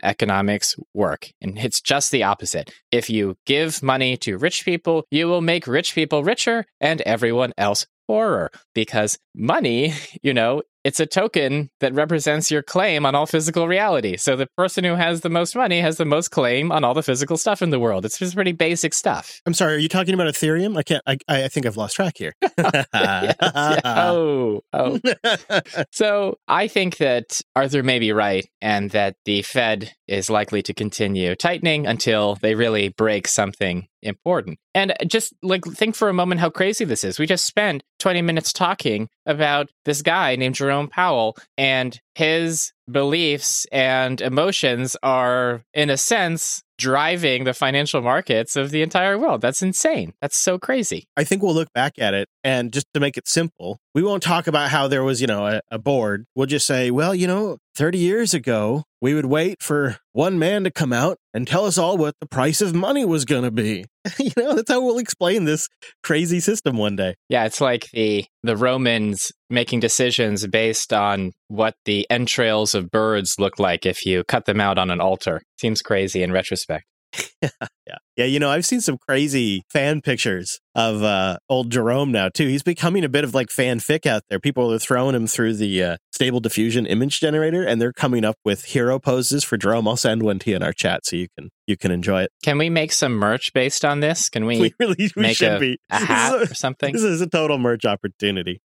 work. And it's just the opposite. If you give money to rich people, you will make rich people richer and everyone else poorer because money, you know, it's a token that represents your claim on all physical reality. So the person who has the most money has the most claim on all the physical stuff in the world. It's just pretty basic stuff. I'm sorry, are you talking about Ethereum? I can't. I, I think I've lost track here. yes, yeah. Oh, oh. so I think that Arthur may be right, and that the Fed is likely to continue tightening until they really break something important. And just like think for a moment how crazy this is. We just spent 20 minutes talking about this guy named Jerome Powell and his beliefs and emotions are in a sense driving the financial markets of the entire world. That's insane. That's so crazy. I think we'll look back at it and just to make it simple, we won't talk about how there was, you know, a, a, board. We'll just say, well, you know, 30 years ago, we would wait for one man to come out and tell us all what the price of money was going to be. you know, that's how we'll explain this crazy system one day. Yeah, it's like the the Romans making decisions based on what the entrails of birds look like if you cut them out on an altar. Seems crazy in retrospect. yeah. Yeah, you know, I've seen some crazy fan pictures of uh, old Jerome now too. He's becoming a bit of like fanfic out there. People are throwing him through the uh, stable diffusion image generator and they're coming up with hero poses for Jerome. I'll send one to you in our chat so you can you can enjoy it. Can we make some merch based on this? Can we, We really we make should a, be. a hat a- or something? This is a total merch opportunity.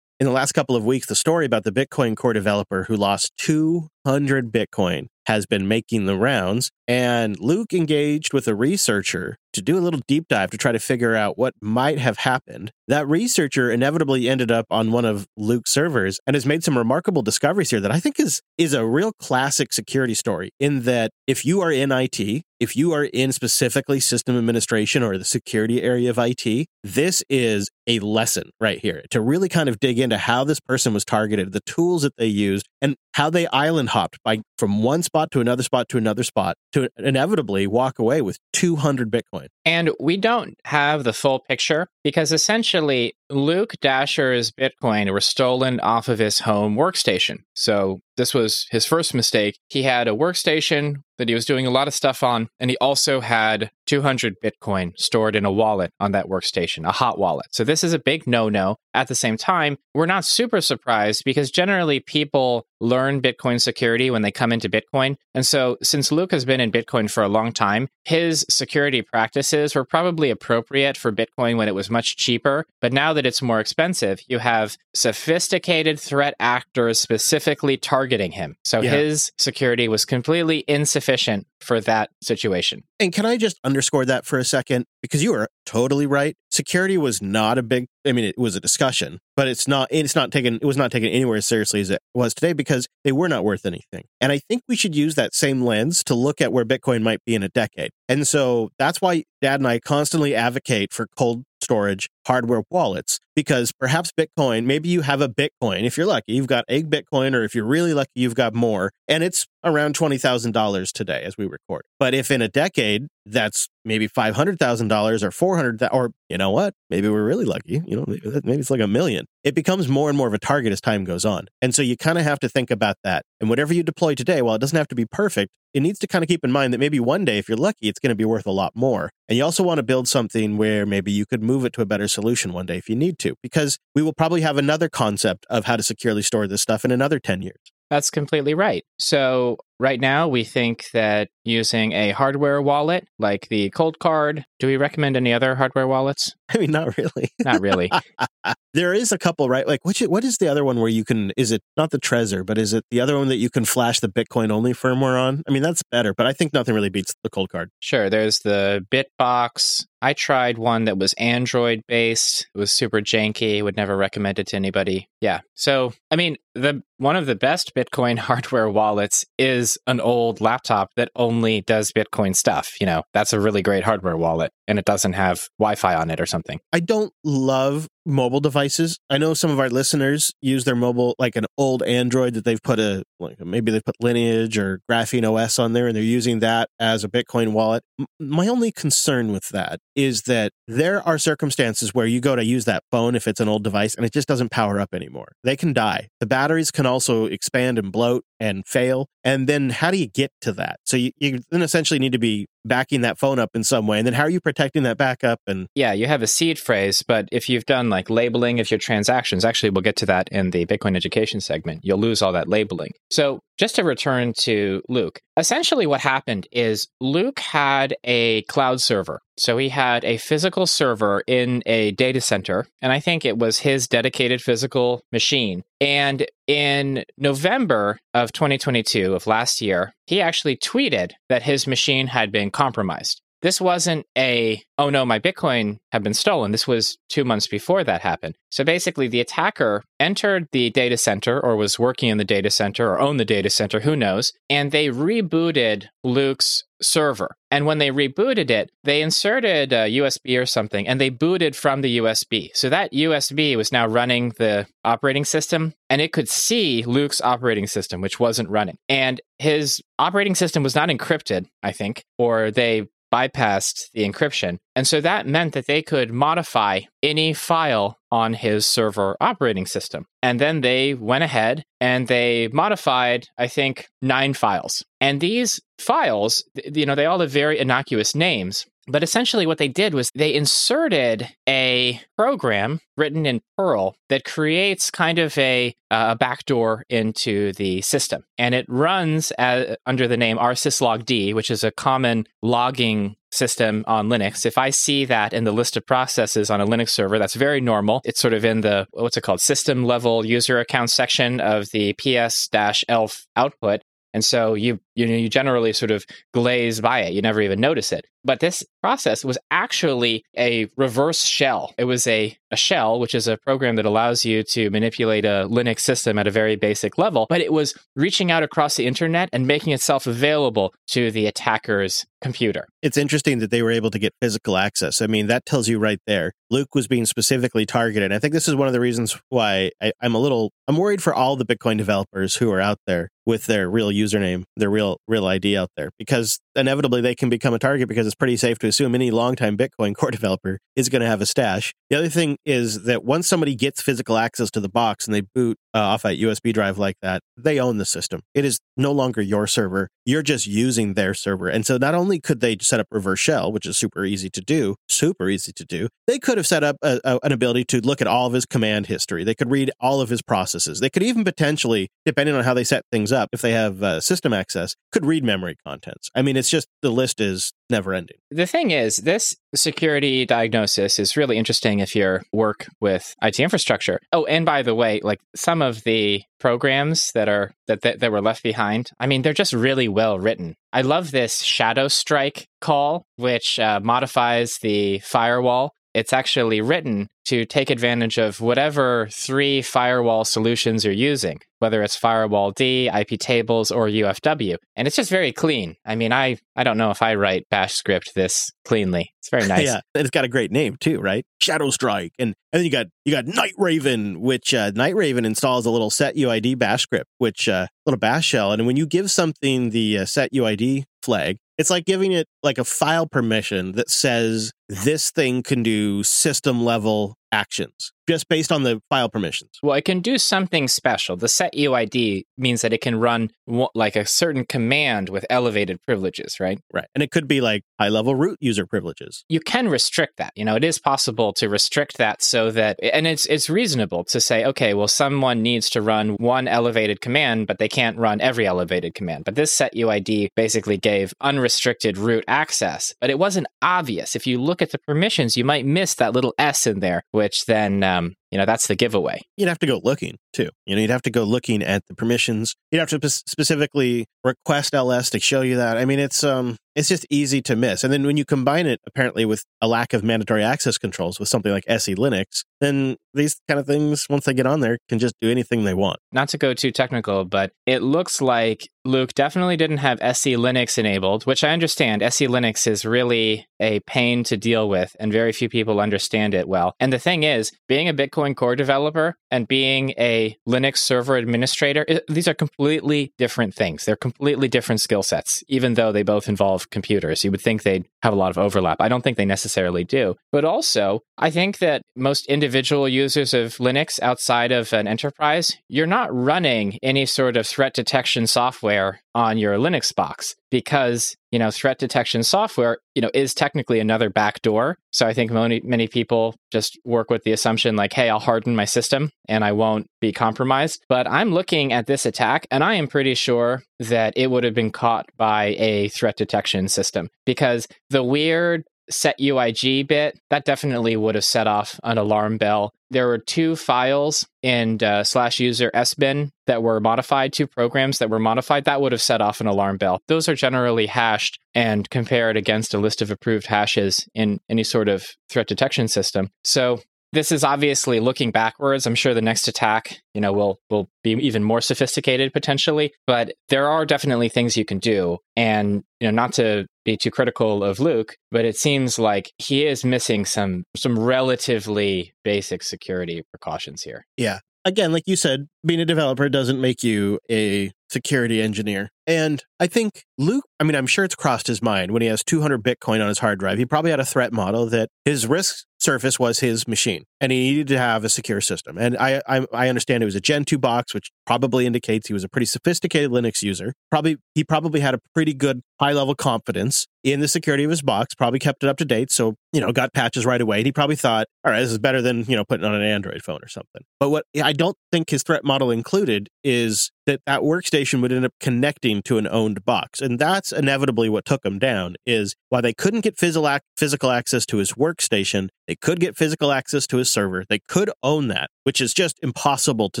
In the last couple of weeks, the story about the Bitcoin core developer who lost 200 Bitcoin has been making the rounds. And Luke engaged with a researcher to do a little deep dive to try to figure out what might have happened. That researcher inevitably ended up on one of Luke's servers and has made some remarkable discoveries here that I think is is a real classic security story in that if you are in IT, if you are in specifically system administration or the security area of IT, this is a lesson right here to really kind of dig into how this person was targeted, the tools that they used, and how they island hopped by from one spot to another spot to another spot to inevitably walk away with 200 Bitcoin. And we don't have the full picture because essentially Luke Dashjr's Bitcoin were stolen off of his home workstation. So this was his first mistake. He had a workstation that he was doing a lot of stuff on, and he also had 200 Bitcoin stored in a wallet on that workstation, a hot wallet. So this is a big no no. At the same time, we're not super surprised because generally people learn Bitcoin security when they come into Bitcoin. And so since Luke has been in Bitcoin for a long time, his security practices were probably appropriate for Bitcoin when it was much cheaper. But now that it's more expensive, you have sophisticated threat actors specifically targeting him. So Yeah. his security was completely insufficient for that situation. And can I just underscore that for a second? Because you are totally right. Security was not a big I mean it was a discussion, but it's not it's not taken it was not taken anywhere as seriously as it was today because they were not worth anything. And I think we should use that same lens to look at where Bitcoin might be in a decade. And so that's why dad and I constantly advocate for cold storage hardware wallets because perhaps Bitcoin, maybe you have a Bitcoin. If you're lucky, you've got a Bitcoin, or if you're really lucky, you've got more. And it's around $20,000 today as we record. But if in a decade, that's maybe $500,000 or 400 or you know what? Maybe we're really lucky. You know, maybe, maybe it's like a million. It becomes more and more of a target as time goes on. And so you kind of have to think about that. And whatever you deploy today, while it doesn't have to be perfect, it needs to kind of keep in mind that maybe one day, if you're lucky, it's going to be worth a lot more. And you also want to build something where maybe you could move it to a better solution one day if you need to, because we will probably have another concept of how to securely store this stuff in another 10 years. That's completely right. So, right now, we think that using a hardware wallet like the Cold Card, do we recommend any other hardware wallets? I mean, not really. Not really. there is a couple, right? Like, which, what is the other one where you can, is it not the Trezor, but is it the other one that you can flash the Bitcoin only firmware on? I mean, that's better, but I think nothing really beats the cold card. Sure, there's the Bitbox. I tried one that was Android based. It was super janky. Would never recommend it to anybody. Yeah. So, I mean, the one of the best Bitcoin hardware wallets is an old laptop that only does Bitcoin stuff. You know, that's a really great hardware wallet and it doesn't have Wi-Fi on it or something. I don't love mobile devices. I know some of our listeners use their mobile like an old Android that they've put a like maybe they put Lineage or Graphene OS on there and they're using that as a Bitcoin wallet. My only concern with that is that there are circumstances where you go to use that phone if it's an old device and it just doesn't power up anymore. They can die. The batteries can also expand and bloat and fail. And then how do you get to that? So you, you then essentially need to be backing that phone up in some way. And then how are you protecting that backup and Yeah, you have a seed phrase, but if you've done like labeling of your transactions, actually, we'll get to that in the Bitcoin education segment. You'll lose all that labeling. So, just to return to Luke, essentially what happened is Luke had a cloud server. So, he had a physical server in a data center, and I think it was his dedicated physical machine. And in November of 2022 of last year, he actually tweeted that his machine had been compromised. This wasn't a, oh no, my Bitcoin had been stolen. This was two months before that happened. So basically, the attacker entered the data center or was working in the data center or owned the data center, who knows, and they rebooted Luke's server. And when they rebooted it, they inserted a USB or something and they booted from the USB. So that USB was now running the operating system and it could see Luke's operating system, which wasn't running. And his operating system was not encrypted, I think, or they bypassed the encryption. And so that meant that they could modify any file on his server operating system. And then they went ahead and they modified, I think, nine files. And these files, you know, they all have very innocuous names. But essentially, what they did was they inserted a program written in Perl that creates kind of a, uh, backdoor into the system. And it runs as, under the name rsyslogd, which is a common logging system on Linux. If I see that in the list of processes on a Linux server, that's very normal. It's sort of in the, what's it called, system level user account section of the ps-elf output. And so you you know you generally sort of glaze by it. You never even notice it. But this process was actually a reverse shell. It was a, a shell, which is a program that allows you to manipulate a Linux system at a very basic level, but it was reaching out across the internet and making itself available to the attacker's computer. It's interesting that they were able to get physical access. I mean, that tells you right there. Luke was being specifically targeted. I think this is one of the reasons why I, I'm a little I'm worried for all the Bitcoin developers who are out there with their real username, their real real ID out there, because inevitably they can become a target because it's pretty safe to assume any longtime Bitcoin core developer is going to have a stash. The other thing is that once somebody gets physical access to the box and they boot uh, off a USB drive like that, they own the system. It is no longer your server. You're just using their server. And so not only could they set up reverse shell, which is super easy to do, super easy to do, they could have set up a, a, an ability to look at all of his command history. They could read all of his processes. They could even potentially, depending on how they set things up, if they have uh, system access, could read memory contents. I mean, it's just the list is never ending. The thing is, this security diagnosis is really interesting if you work with IT infrastructure. Oh, and by the way, like some of the programs that are that, that, that were left behind, I mean, they're just really well written. I love this shadow strike call, which uh, modifies the firewall it's actually written to take advantage of whatever three firewall solutions you're using, whether it's Firewall D, IP tables, or UFW. And it's just very clean. I mean, I, I don't know if I write bash script this cleanly. It's very nice. yeah, and it's got a great name too, right? Shadow Strike, and and then you got you got Night Raven, which uh, Night Raven installs a little set UID bash script, which uh, little bash shell, and when you give something the uh, set UID flag, it's like giving it like a file permission that says this thing can do system level actions just based on the file permissions. Well, it can do something special. The set UID means that it can run like a certain command with elevated privileges, right? Right. And it could be like high level root user privileges. You can restrict that. You know, it is possible to restrict that so that and it's it's reasonable to say, okay, well someone needs to run one elevated command, but they can't run every elevated command. But this set UID basically gave unrestricted root access, but it wasn't obvious. If you look at the permissions, you might miss that little S in there which then uh, um, you know that's the giveaway. You'd have to go looking too. You know, you'd have to go looking at the permissions. You'd have to p- specifically request LS to show you that. I mean, it's um, it's just easy to miss. And then when you combine it apparently with a lack of mandatory access controls with something like SE Linux, then these kind of things, once they get on there, can just do anything they want. Not to go too technical, but it looks like Luke definitely didn't have SE Linux enabled, which I understand. SE Linux is really a pain to deal with, and very few people understand it well. And the thing is, being a Bitcoin Core developer and being a Linux server administrator, it, these are completely different things. They're completely different skill sets, even though they both involve computers. You would think they'd have a lot of overlap. I don't think they necessarily do. But also, I think that most individual users of Linux outside of an enterprise, you're not running any sort of threat detection software on your Linux box because, you know, threat detection software, you know, is technically another backdoor. So I think many many people just work with the assumption like, hey, I'll harden my system and I won't be compromised. But I'm looking at this attack and I am pretty sure that it would have been caught by a threat detection system because the weird set UID bit, that definitely would have set off an alarm bell. There were two files in uh, slash user sbin that were modified, two programs that were modified. That would have set off an alarm bell. Those are generally hashed and compared against a list of approved hashes in any sort of threat detection system. So this is obviously looking backwards. I'm sure the next attack, you know, will will be even more sophisticated potentially, but there are definitely things you can do. And, you know, not to be too critical of Luke, but it seems like he is missing some some relatively basic security precautions here. Yeah. again, like you said, being a developer doesn't make you a security engineer. And I think Luke, I mean, I'm sure it's crossed his mind when he has 200 Bitcoin on his hard drive. He probably had a threat model that his risk surface was his machine and he needed to have a secure system. And I, I, I understand it was a Gentoo box, which probably indicates he was a pretty sophisticated Linux user. Probably he probably had a pretty good high level confidence in the security of his box, probably kept it up to date. So, you know, got patches right away. And he probably thought, all right, this is better than, you know, putting on an Android phone or something. But what I don't think his threat model included is that that workstation would end up connecting to an owned box. And that's inevitably what took him down is while they couldn't get physical, physical access to his workstation, they could get physical access to his server. They could own that, which is just impossible to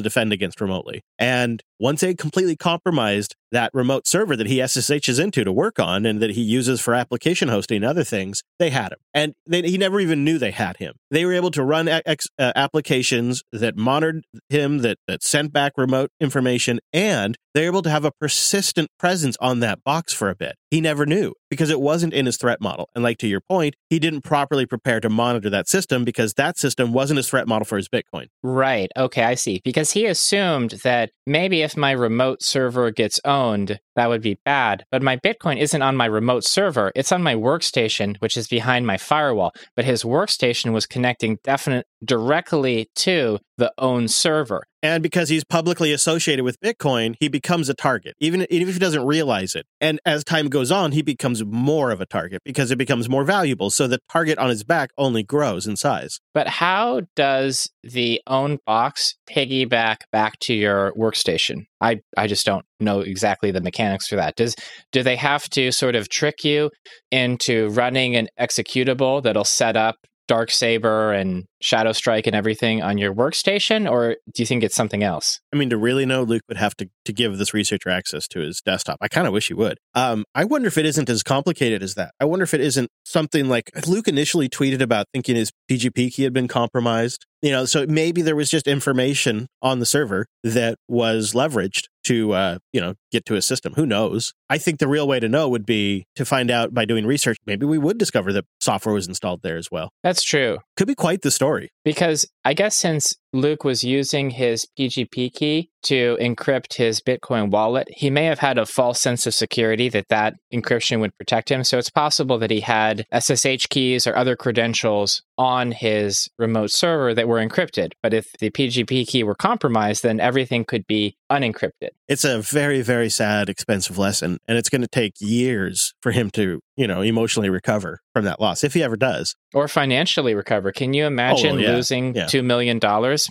defend against remotely. And once they completely compromised that remote server that he SSHs into to work on and that he uses for application hosting and other things, they had him. And they, he never even knew they had him. They were able to run ex, uh, applications that monitored him, that, that sent back remote information, and they're able to have a persistent presence on that box for a bit. He never knew because it wasn't in his threat model. And like to your point, he didn't properly prepare to monitor that system because that system wasn't his threat model for his Bitcoin. Right. Okay, I see. Because he assumed that maybe if my remote server gets owned, that would be bad. But my Bitcoin isn't on my remote server, it's on my workstation, which is behind my firewall. But his workstation was connecting definite directly to the own server. And because he's publicly associated with Bitcoin, he becomes a target, even, even if he doesn't realize it. And as time goes on, he becomes more of a target because it becomes more valuable. So the target on his back only grows in size. But how does the own box piggyback back to your workstation? I, I just don't know exactly the mechanics for that. Does do they have to sort of trick you into running an executable that'll set up Dark Saber and Shadow Strike and everything on your workstation, or do you think it's something else? I mean, to really know, Luke would have to, to give this researcher access to his desktop. I kind of wish he would. Um, I wonder if it isn't as complicated as that. I wonder if it isn't something like Luke initially tweeted about thinking his PGP key had been compromised. You know, so maybe there was just information on the server that was leveraged to uh, you know get to a system. Who knows? I think the real way to know would be to find out by doing research. Maybe we would discover that software was installed there as well. That's true. Could be quite the story. Because I guess since Luke was using his PGP key to encrypt his Bitcoin wallet, he may have had a false sense of security that that encryption would protect him. So it's possible that he had SSH keys or other credentials on his remote server that were encrypted. But if the PGP key were compromised, then everything could be unencrypted. It's a very, very sad, expensive lesson. And it's going to take years for him to, you know, emotionally recover from that loss, if he ever does. Or financially recover. Can you imagine oh, well, yeah. losing yeah. $2 million?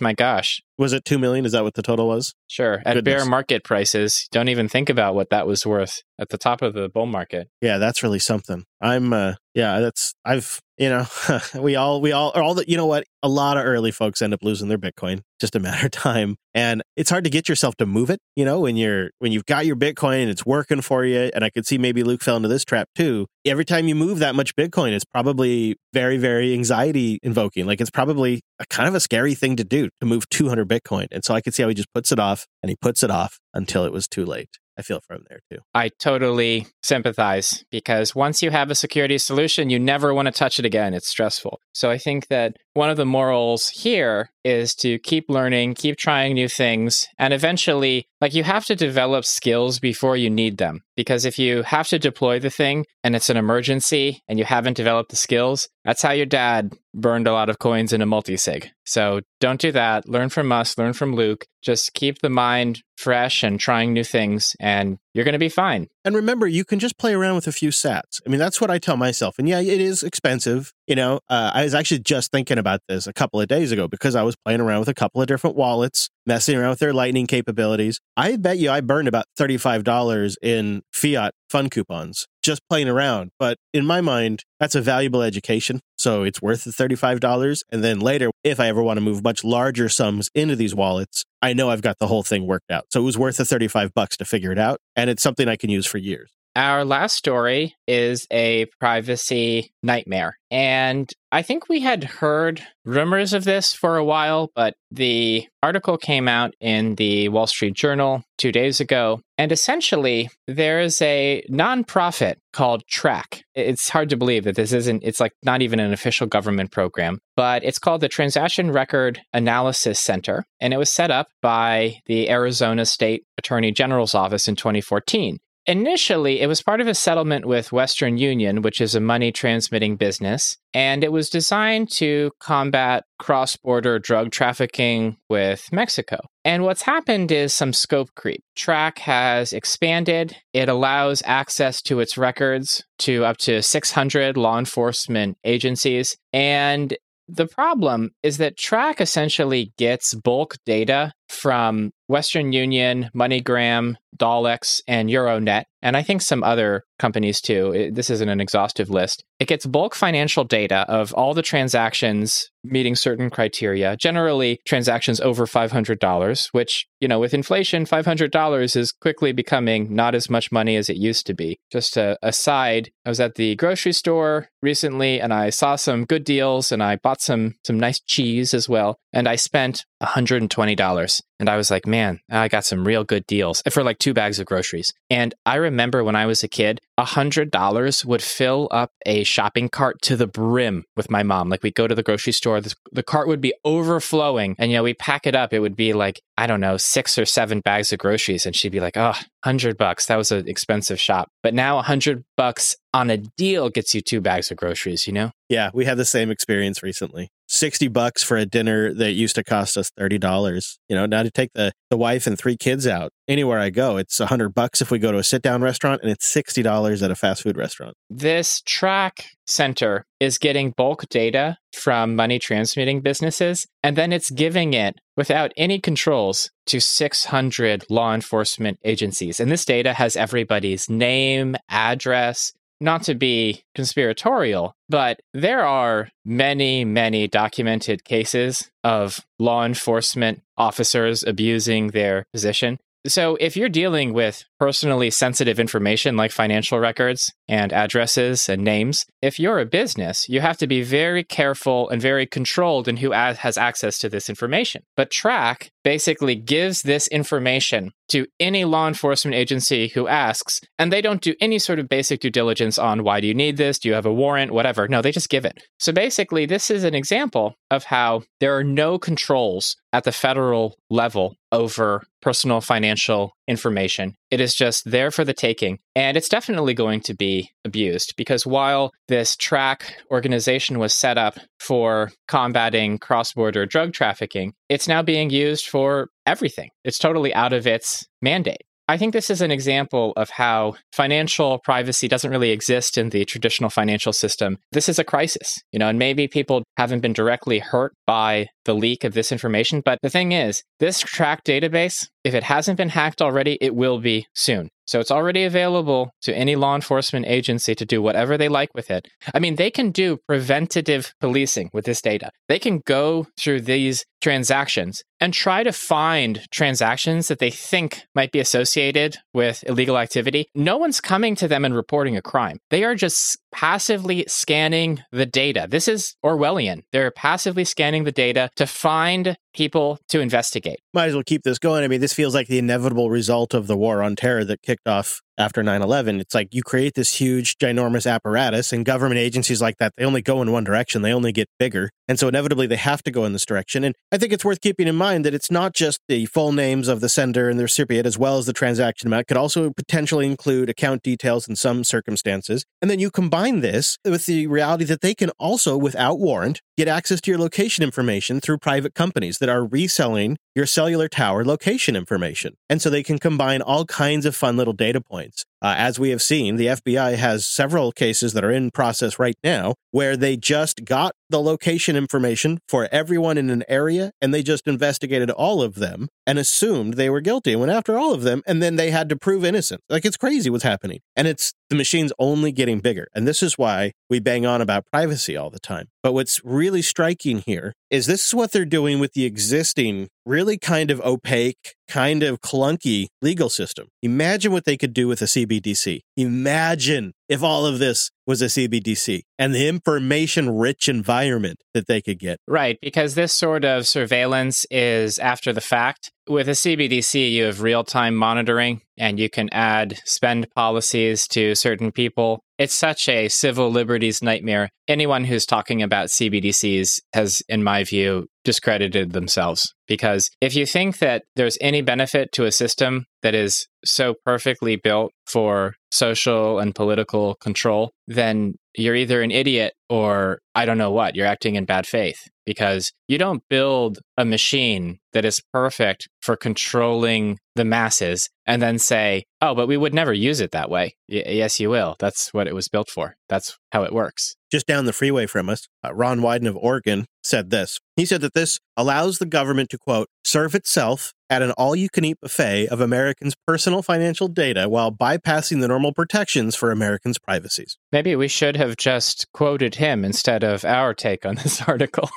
My gosh. Was it 2 million? Is that what the total was? Sure. At Goodness. bear market prices, don't even think about what that was worth at the top of the bull market. Yeah, that's really something. I'm uh yeah, that's I've you know, we all we all all the you know what? A lot of early folks end up losing their Bitcoin. Just a matter of time. And it's hard to get yourself to move it, you know, when you're when you've got your Bitcoin and it's working for you. And I could see maybe Luke fell into this trap too. Every time you move that much Bitcoin, it's probably very, very anxiety invoking. Like it's probably a kind of a scary thing to do to move 200 Bitcoin. And so I could see how he just puts it off and he puts it off until it was too late. I feel for him there too. I totally sympathize because once you have a security solution, you never want to touch it again. It's stressful. So I think that one of the morals here is to keep learning, keep trying new things, and eventually, like you have to develop skills before you need them. Because if you have to deploy the thing and it's an emergency and you haven't developed the skills, that's how your dad burned a lot of coins in a multisig. So don't do that. Learn from us, learn from Luke. Just keep the mind fresh and trying new things, and you're going to be fine. And remember, you can just play around with a few sats. I mean, that's what I tell myself. And yeah, it is expensive. You know, uh, I was actually just thinking about this a couple of days ago because I was playing around with a couple of different wallets, messing around with their lightning capabilities. I bet you I burned about $35 in fiat fun coupons just playing around. But in my mind, that's a valuable education. So it's worth the $35. And then later, if I ever want to move much larger sums into these wallets, I know I've got the whole thing worked out. So it was worth the 35 bucks to figure it out. And it's something I can use for years. Our last story is a privacy nightmare. And I think we had heard rumors of this for a while, but the article came out in the Wall Street Journal two days ago. And essentially, there's a nonprofit called TRAC. It's hard to believe that this isn't, it's like not even an official government program, but it's called the Transaction Record Analysis Center. And it was set up by the Arizona State Attorney General's Office in 2014. Initially, it was part of a settlement with Western Union, which is a money transmitting business, and it was designed to combat cross border drug trafficking with Mexico. And what's happened is some scope creep. TRAC has expanded, it allows access to its records to up to 600 law enforcement agencies, and the problem is that TRAC essentially gets bulk data from Western Union, MoneyGram, Dolex, and Euronet, and I think some other companies too. It, this isn't an exhaustive list. It gets bulk financial data of all the transactions meeting certain criteria, generally transactions over $500, which, you know, with inflation, $500 is quickly becoming not as much money as it used to be. Just a, a side, I was at the grocery store recently and I saw some good deals and I bought some some nice cheese as well and I spent $120. And I was like, man, I got some real good deals for like two bags of groceries. And I remember when I was a kid, $100 would fill up a shopping cart to the brim with my mom. Like we'd go to the grocery store, the, the cart would be overflowing. And, you know, we pack it up. It would be like, I don't know, six or seven bags of groceries. And she'd be like, oh, 100 bucks. That was an expensive shop. But now 100 bucks on a deal gets you two bags of groceries, you know? Yeah, we had the same experience recently. 60 bucks for a dinner that used to cost us $30. You know, now to take the, the wife and three kids out anywhere I go, it's 100 bucks if we go to a sit down restaurant and it's $60 at a fast food restaurant. This TRAC center is getting bulk data from money transmitting businesses, and then it's giving it without any controls to 600 law enforcement agencies. And this data has everybody's name, address, not to be conspiratorial, but there are many, many documented cases of law enforcement officers abusing their position. So, if you're dealing with personally sensitive information like financial records and addresses and names, if you're a business, you have to be very careful and very controlled in who has access to this information. But TRAC basically gives this information to any law enforcement agency who asks, and they don't do any sort of basic due diligence on why do you need this? Do you have a warrant? Whatever. No, they just give it. So basically, this is an example of how there are no controls at the federal level over personal financial information. It is just there for the taking. And it's definitely going to be abused because while this TRAC organization was set up for combating cross border drug trafficking, it's now being used for everything. It's totally out of its mandate. I think this is an example of how financial privacy doesn't really exist in the traditional financial system. This is a crisis, you know, and maybe people haven't been directly hurt by the leak of this information. But the thing is, this TRAC database, if it hasn't been hacked already, it will be soon. So it's already available to any law enforcement agency to do whatever they like with it. I mean, they can do preventative policing with this data. They can go through these transactions and try to find transactions that they think might be associated with illegal activity. No one's coming to them and reporting a crime. They are just passively scanning the data. This is Orwellian. They're passively scanning the data to find people to investigate. Might as well keep this going. I mean, this feels like the inevitable result of the war on terror that kicked off after 9-11 it's like you create this huge ginormous apparatus and government agencies like that they only go in one direction they only get bigger. And so inevitably they have to go in this direction. And i think it's worth keeping in mind that it's not just the full names of the sender and the recipient as well as the transaction amount. It could also potentially include account details in some circumstances. And then you combine this with the reality that they can also without warrant get access to your location information through private companies that are reselling your cellular tower location information. And so they can combine all kinds of fun little data points uh, as we have seen, the FBI has several cases that are in process right now where they just got the location information for everyone in an area and they just investigated all of them and assumed they were guilty and went after all of them. And then they had to prove innocent. Like it's crazy what's happening. And it's the machine's only getting bigger. And this is why we bang on about privacy all the time. But what's really striking here is this is what they're doing with the existing, really kind of opaque, kind of clunky legal system. Imagine what they could do with a CBDC. Imagine if all of this was a CBDC and the information rich environment that they could get. Right, because this sort of surveillance is after the fact. With a CBDC, you have real time monitoring and you can add spend policies to certain people. It's such a civil liberties nightmare. Anyone who's talking about CBDCs has, in my view, discredited themselves. Because if you think that there's any benefit to a system that is so perfectly built for social and political control, then you're either an idiot or I don't know what, you're acting in bad faith because you don't build a machine that is perfect for controlling the masses and then say, oh, but we would never use it that way. Y- yes, you will. That's what it was built for. That's how it works. Just down the freeway from us, uh, Ron Wyden of Oregon said this. He said that this allows the government to, quote, serve itself at an all you can eat buffet of Americans' personal financial data while bypassing the normal protections for Americans' privacies. Maybe we should have just quoted him instead of our take on this article.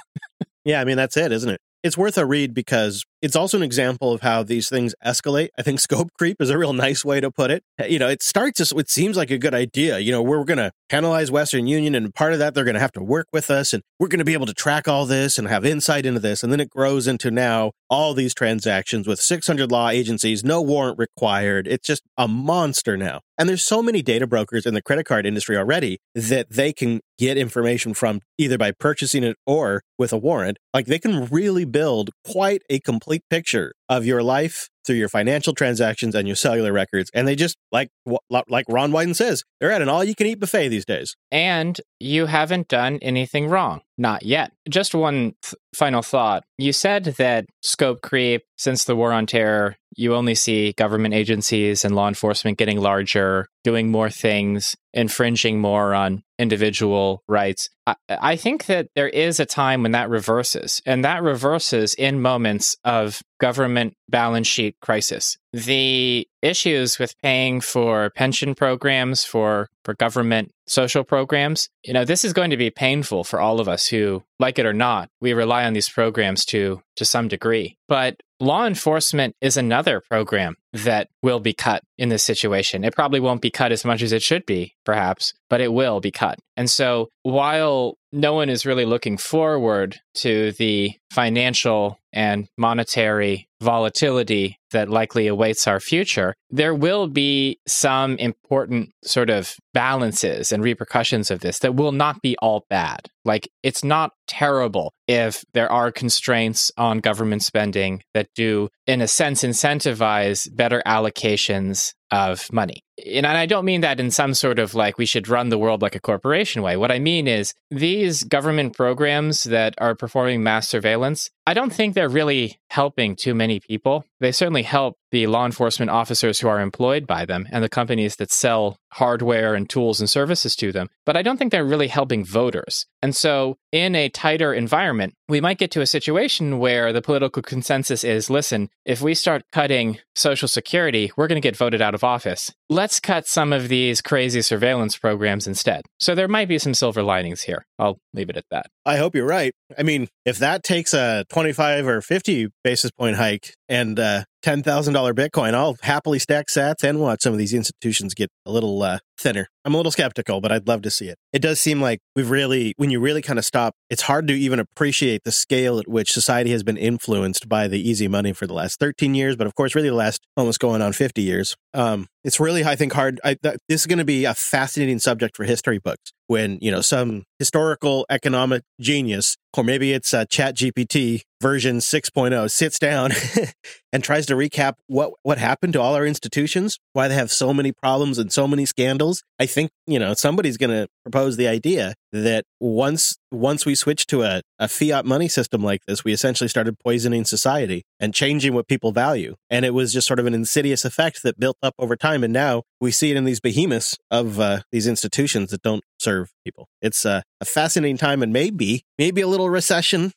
yeah, I mean, that's it, isn't it? It's worth a read because it's also an example of how these things escalate. I think scope creep is a real nice way to put it. Eh, you know, it starts as it seems like a good idea. You know, we're going to penalize Western Union, and part of that, they're going to have to work with us, and we're going to be able to track all this and have insight into this. And then it grows into now all these transactions with 600 law agencies, no warrant required. It's just a monster now. And there's so many data brokers in the credit card industry already that they can get information from either by purchasing it or with a warrant. Like they can really build quite a complete picture of your life through your financial transactions and your cellular records. And they just like like Ron Wyden says, they're at an all you can eat buffet these days. And you haven't done anything wrong. Not yet. Just one th- final thought. You said that scope creep, since the war on terror, you only see government agencies and law enforcement getting larger, doing more things, infringing more on individual rights. I, I, think that there is a time when that reverses, and that reverses in moments of government balance sheet crisis. The issues with paying for pension programs, for, for government social programs, you know, this is going to be painful for all of us who, like it or not, we rely on these programs to to some degree. But law enforcement is another program that will be cut in this situation. It probably won't be cut as much as it should be, perhaps, but it will be cut. And so while no one is really looking forward to the financial and monetary volatility that likely awaits our future, there will be some important sort of balances and repercussions of this that will not be all bad. Like, it's not terrible if there are constraints on government spending that do, in a sense, incentivize better allocations of money. And I don't mean that in some sort of like we should run the world like a corporation way. What I mean is these government programs that are performing mass surveillance, I don't think they're really helping too many people. They certainly help the law enforcement officers who are employed by them and the companies that sell hardware and tools and services to them. But I don't think they're really helping voters. And so, in a tighter environment, we might get to a situation where the political consensus is listen, if we start cutting Social Security, we're going to get voted out of office. Let's cut some of these crazy surveillance programs instead. So, there might be some silver linings here. I'll leave it at that. I hope you're right. I mean, if that takes a 25 or 50 basis point hike and uh, $10,000 Bitcoin, I'll happily stack sats and watch some of these institutions get a little uh, thinner. I'm a little skeptical, but I'd love to see it. It does seem like we've really, when you really kind of stop, it's hard to even appreciate the scale at which society has been influenced by the easy money for the last 13 years, but of course, really the last almost going on 50 years. Um, it's really, I think, hard. I, th- this is going to be a fascinating subject for history books when, you know, some historical economic genius, or maybe it's a ChatGPT version 6.0 sits down and tries to recap what, what happened to all our institutions, why they have so many problems and so many scandals. I think, you know, somebody's going to propose the idea that once once we switched to a, a fiat money system like this, we essentially started poisoning society and changing what people value. And it was just sort of an insidious effect that built up over time. And now we see it in these behemoths of uh, these institutions that don't serve people. It's uh, a fascinating time, and maybe maybe a little recession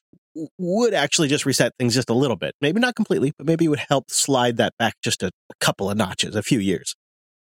would actually just reset things just a little bit. Maybe not completely, but maybe it would help slide that back just a, a couple of notches, a few years.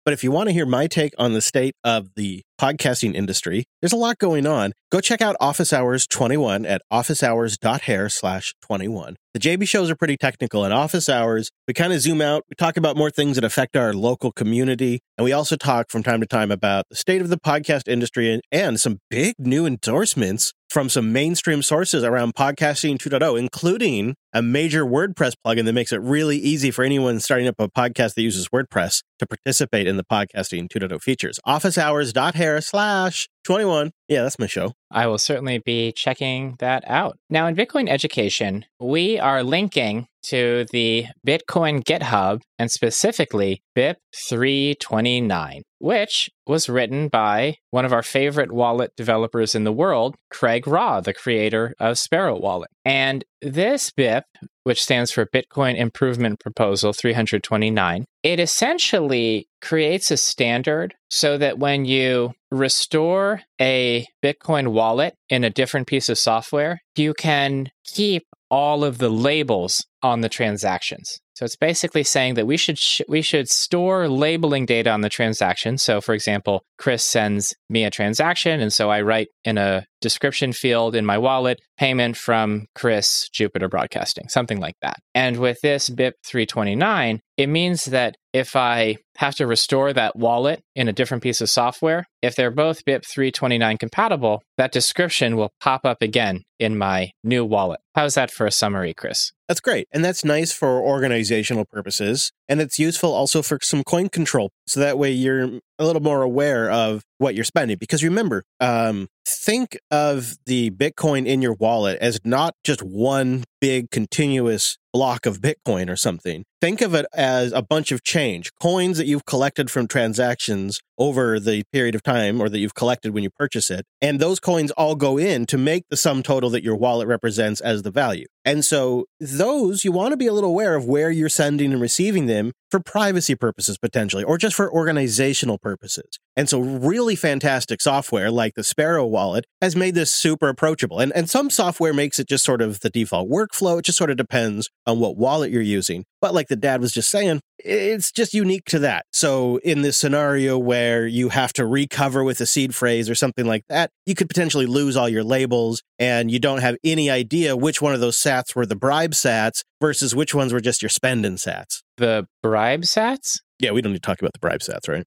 But if you want to hear my take on the state of the podcasting industry, there's a lot going on. Go check out Office Hours 21 at officehours.hair slash 21. The JB shows are pretty technical. In Office Hours, we kind of zoom out. We talk about more things that affect our local community. And we also talk from time to time about the state of the podcast industry and, and some big new endorsements from some mainstream sources around podcasting 2.0, including a major WordPress plugin that makes it really easy for anyone starting up a podcast that uses WordPress to participate in the podcasting 2.0 features. Officehours.hair slash 21. Yeah, that's my show. I will certainly be checking that out. Now, in Bitcoin education, we are linking to the Bitcoin GitHub and specifically BIP 329, which was written by one of our favorite wallet developers in the world, Craig Raw, the creator of Sparrow Wallet. And this BIP, which stands for Bitcoin Improvement Proposal 329, it essentially creates a standard so that when you restore a Bitcoin wallet in a different piece of software, you can keep all of the labels on the transactions. So it's basically saying that we should sh- we should store labeling data on the transaction. So for example, Chris sends me a transaction and so I write in a description field in my wallet payment from Chris Jupiter Broadcasting, something like that. And with this BIP 329, it means that if I have to restore that wallet in a different piece of software, if they're both BIP 329 compatible, that description will pop up again in my new wallet. How's that for a summary, Chris? That's great. And that's nice for organizational purposes. And it's useful also for some coin control. So that way you're a little more aware of what you're spending. Because remember, um, think of the Bitcoin in your wallet as not just one big continuous block of Bitcoin or something. Think of it as a bunch of change, coins that you've collected from transactions over the period of time or that you've collected when you purchase it. And those coins all go in to make the sum total that your wallet represents as the value. And so those you want to be a little aware of where you're sending and receiving them for privacy purposes potentially or just for organizational purposes. And so really fantastic software like the Sparrow wallet has made this super approachable. And and some software makes it just sort of the default workflow. It just sort of depends on what wallet you're using. But like the dad was just saying, it's just unique to that. So in this scenario where you have to recover with a seed phrase or something like that, you could potentially lose all your labels and you don't have any idea which one of those sats were the bribe sats versus which ones were just your spending sats. The bribe sats? Yeah, we don't need to talk about the bribe sats, right?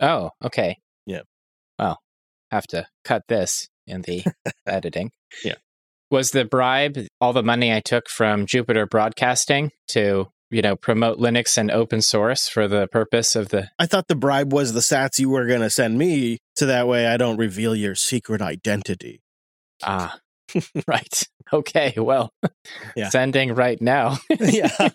Oh, okay. Yeah. Well, have to cut this in the editing. Yeah. Was the bribe all the money I took from Jupiter Broadcasting to, you know, promote Linux and open source for the purpose of the I thought the bribe was the sats you were going to send me so that way I don't reveal your secret identity. Ah. right. Okay, well. Yeah. Sending right now. yeah.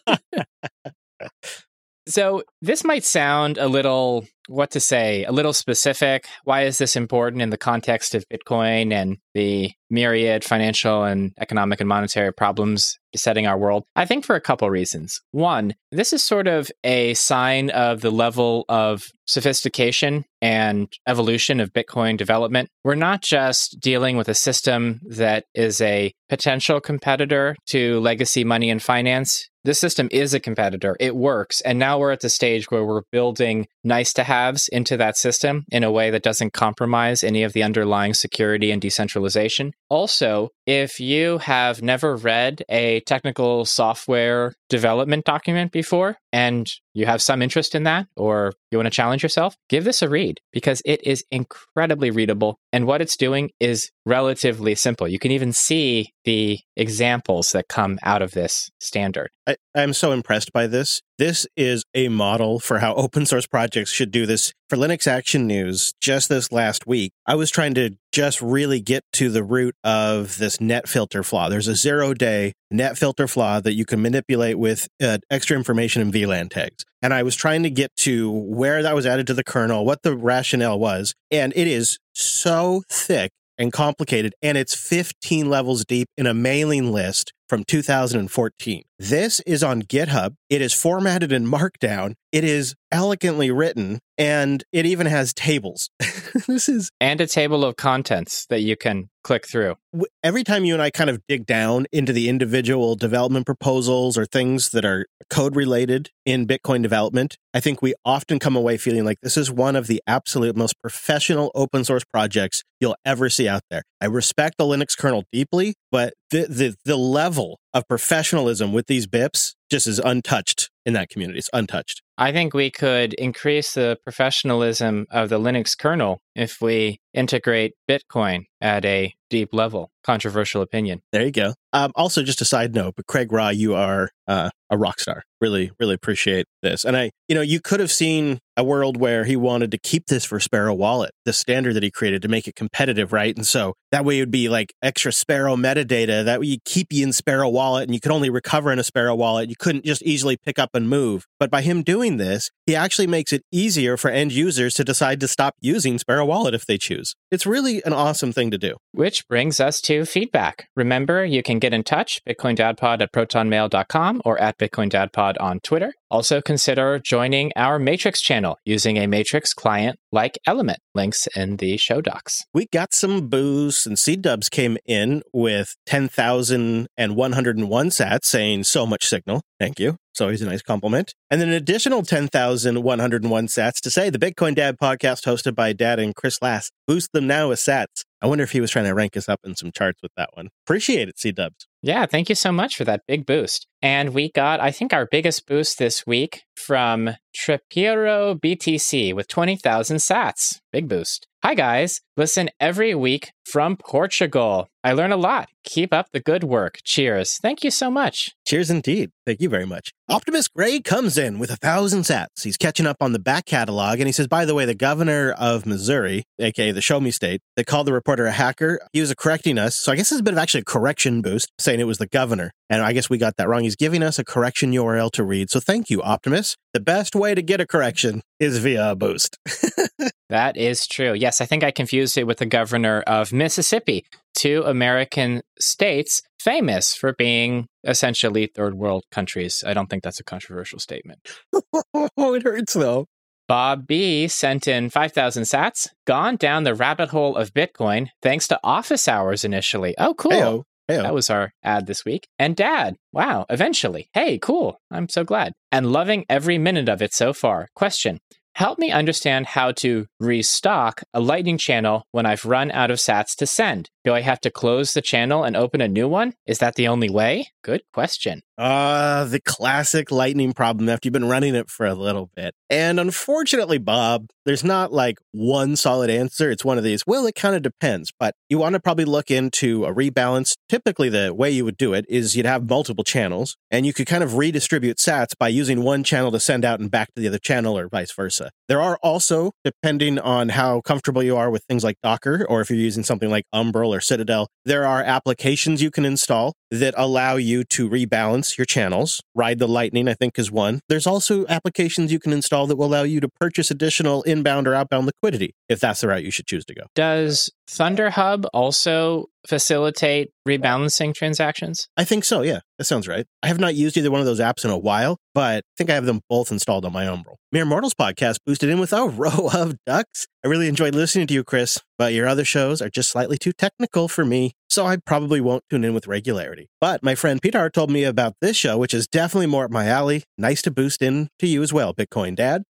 So, this might sound a little, what to say, a little specific. Why is this important in the context of Bitcoin and the myriad financial and economic and monetary problems besetting our world? I think for a couple reasons. One, this is sort of a sign of the level of sophistication and evolution of Bitcoin development. We're not just dealing with a system that is a potential competitor to legacy money and finance. This system is a competitor. It works. And now we're at the stage where we're building nice to haves into that system in a way that doesn't compromise any of the underlying security and decentralization. Also, if you have never read a technical software development document before and you have some interest in that or you want to challenge yourself, give this a read because it is incredibly readable. And what it's doing is relatively simple. You can even see the examples that come out of this standard. I, I'm so impressed by this. This is a model for how open source projects should do this. For Linux Action News, just this last week, I was trying to just really get to the root of this net filter flaw. There's a zero day net filter flaw that you can manipulate with uh, extra information in VLAN tags. And I was trying to get to where that was added to the kernel, what the rationale was. And it is so thick and complicated, and it's 15 levels deep in a mailing list from 2014. This is on GitHub. It is formatted in Markdown. It is elegantly written, and it even has tables. this is and a table of contents that you can click through. Every time you and I kind of dig down into the individual development proposals or things that are code related in Bitcoin development, I think we often come away feeling like this is one of the absolute most professional open source projects you'll ever see out there. I respect the Linux kernel deeply, but the the, the level of professionalism with these BIPs just is untouched in that community. It's untouched. I think we could increase the professionalism of the Linux kernel if we integrate Bitcoin at a deep level. Controversial opinion. There you go. Um, also, just a side note, but Craig Raw, you are uh, a rock star. Really, really appreciate this. And I, you know, you could have seen a world where he wanted to keep this for Sparrow Wallet, the standard that he created to make it competitive, right? And so that way it would be like extra Sparrow metadata that would keep you in Sparrow Wallet and you could only recover in a Sparrow Wallet. You couldn't just easily pick up and move. But by him doing this, he actually makes it easier for end users to decide to stop using Sparrow Wallet if they choose. It's really an awesome thing to do. Which brings us to feedback. Remember, you can get in touch, bitcoindadpod at protonmail.com or at bitcoindadpod on Twitter. Also, consider joining our Matrix channel using a Matrix client like Element. Links in the show docs. We got some boosts, and C Dubs came in with 10,101 sats saying so much signal. Thank you. It's always a nice compliment. And then an additional 10,101 sats to say the Bitcoin Dad podcast hosted by Dad and Chris Lass. Boost them now with sats. I wonder if he was trying to rank us up in some charts with that one. Appreciate it, C Dubs. Yeah, thank you so much for that big boost. And we got, I think, our biggest boost this week from Trapiro BTC with 20,000 sats. Big boost. Hi, guys. Listen every week from Portugal. I learn a lot. Keep up the good work. Cheers. Thank you so much. Cheers indeed. Thank you very much. Optimus Gray comes in with a thousand sats. He's catching up on the back catalog, and he says, by the way, the governor of Missouri, aka the Show Me State, they called the reporter a hacker. He was correcting us. So I guess it's a bit of actually a correction boost, saying it was the governor. And I guess we got that wrong. He's giving us a correction URL to read. So thank you, Optimus. The best way to get a correction is via a boost. that is true. Yes, I think I confused it with the governor of Mississippi, two American states famous for being essentially third world countries. I don't think that's a controversial statement. oh, it hurts though. Bob B sent in 5,000 sats, gone down the rabbit hole of Bitcoin thanks to office hours initially. Oh, cool. Hey-o. Hey-o. That was our ad this week. And dad, wow, eventually. Hey, cool. I'm so glad. And loving every minute of it so far. Question Help me understand how to restock a Lightning channel when I've run out of sats to send. Do I have to close the channel and open a new one? Is that the only way? Good question. Uh, the classic lightning problem after you've been running it for a little bit. And unfortunately, Bob, there's not like one solid answer. It's one of these, well, it kind of depends, but you want to probably look into a rebalance. Typically, the way you would do it is you'd have multiple channels and you could kind of redistribute sats by using one channel to send out and back to the other channel or vice versa. There are also, depending on how comfortable you are with things like Docker or if you're using something like Umbrel or Citadel, there are applications you can install that allow you to rebalance your channels. Ride the Lightning, I think, is one. There's also applications you can install that will allow you to purchase additional inbound or outbound liquidity if that's the route you should choose to go. Does ThunderHub also facilitate rebalancing transactions? I think so, yeah. That sounds right. I have not used either one of those apps in a while, but I think I have them both installed on my Umbrel. Mere Mortals podcast boosted in with a row of ducks. I really enjoyed listening to you, Chris, but your other shows are just slightly too technical for me, so I probably won't tune in with regularity. But my friend Peter told me about this show, which is definitely more up my alley. Nice to boost in to you as well, Bitcoin Dad.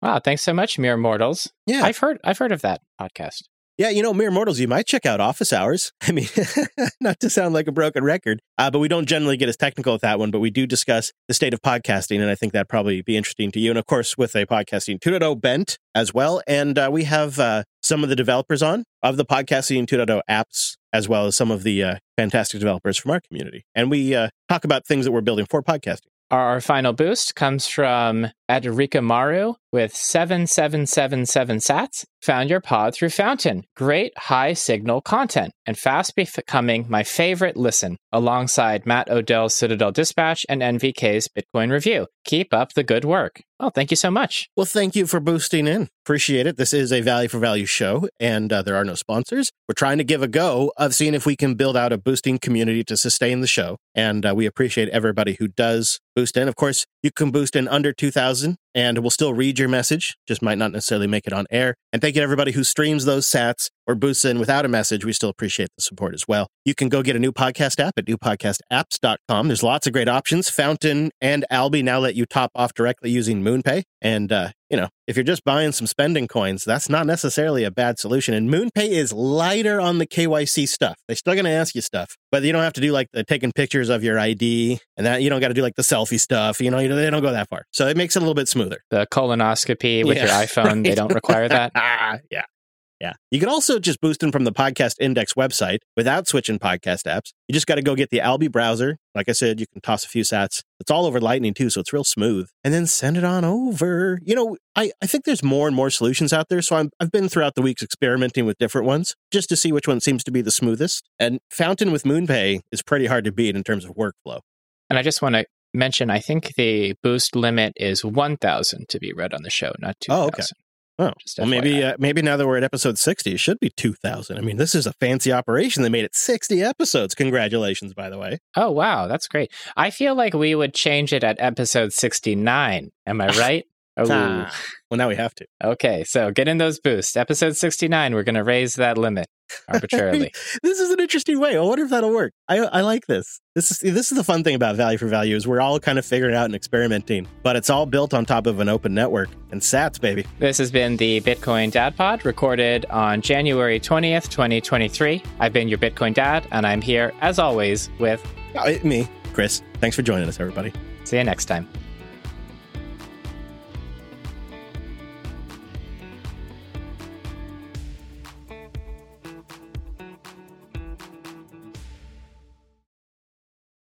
Wow, thanks so much, Mere Mortals. Yeah. I've heard I've heard of that podcast. Yeah, you know, Mere Mortals, you might check out Office Hours. I mean, not to sound like a broken record, uh, but we don't generally get as technical with that one, but we do discuss the state of podcasting, and I think that'd probably be interesting to you. And of course, with a podcasting 2.0 bent as well. And uh, we have uh, some of the developers on of the podcasting 2.0 apps, as well as some of the uh, fantastic developers from our community. And we uh, talk about things that we're building for podcasting. Our final boost comes from at Rikamaru with 7777 sats found your pod through Fountain. Great high signal content and fast becoming my favorite listen alongside Matt Odell's Citadel Dispatch and NVK's Bitcoin Review. Keep up the good work. Well, thank you so much. Well, thank you for boosting in. Appreciate it. This is a value for value show, and uh, there are no sponsors. We're trying to give a go of seeing if we can build out a boosting community to sustain the show. And uh, we appreciate everybody who does boost in. Of course, you can boost in under 2000 cousin and we'll still read your message, just might not necessarily make it on air. And thank you to everybody who streams those sats or boosts in without a message. We still appreciate the support as well. You can go get a new podcast app at newpodcastapps.com. There's lots of great options. Fountain and Alby now let you top off directly using MoonPay. And, uh, you know, if you're just buying some spending coins, that's not necessarily a bad solution. And MoonPay is lighter on the KYC stuff. They're still going to ask you stuff, but you don't have to do like the taking pictures of your ID and that you don't got to do like the selfie stuff. You know, you know, they don't go that far. So it makes it a little bit smoother. The colonoscopy with Yeah, your iPhone, right. they don't require that. yeah. Yeah. You can also just boost them from the Podcast Index website without switching podcast apps. You just got to go get the Alby browser. Like I said, you can toss a few sats. It's all over Lightning too, so it's real smooth. And then send it on over. You know, I, I think there's more and more solutions out there. So I'm, I've been throughout the weeks experimenting with different ones just to see which one seems to be the smoothest. And Fountain with MoonPay is pretty hard to beat in terms of workflow. And I just want to mention I think the boost limit is 1,000 to be read on the show, not 2,000. Oh, okay. Oh, well, maybe uh, maybe now that we're at episode 60, it should be 2,000. I mean, this is a fancy operation. They made it 60 episodes. Congratulations, by the way. Oh, wow. That's great. I feel like we would change it at episode 69. Am I right? Oh, Ah, well, now we have to. okay. So get in those boosts. Episode 69, we're going to raise that limit arbitrarily. This is an interesting way. I wonder if that'll work. I, I like this. This is this is the fun thing about value for value is we're all kind of figuring out and experimenting, but it's all built on top of an open network and Sats, baby. this has been the Bitcoin Dad Pod recorded on January 20th, 2023. I've been your Bitcoin Dad, and I'm here, as always, with Uh, me, Chris. Thanks for joining us, everybody. see you next time.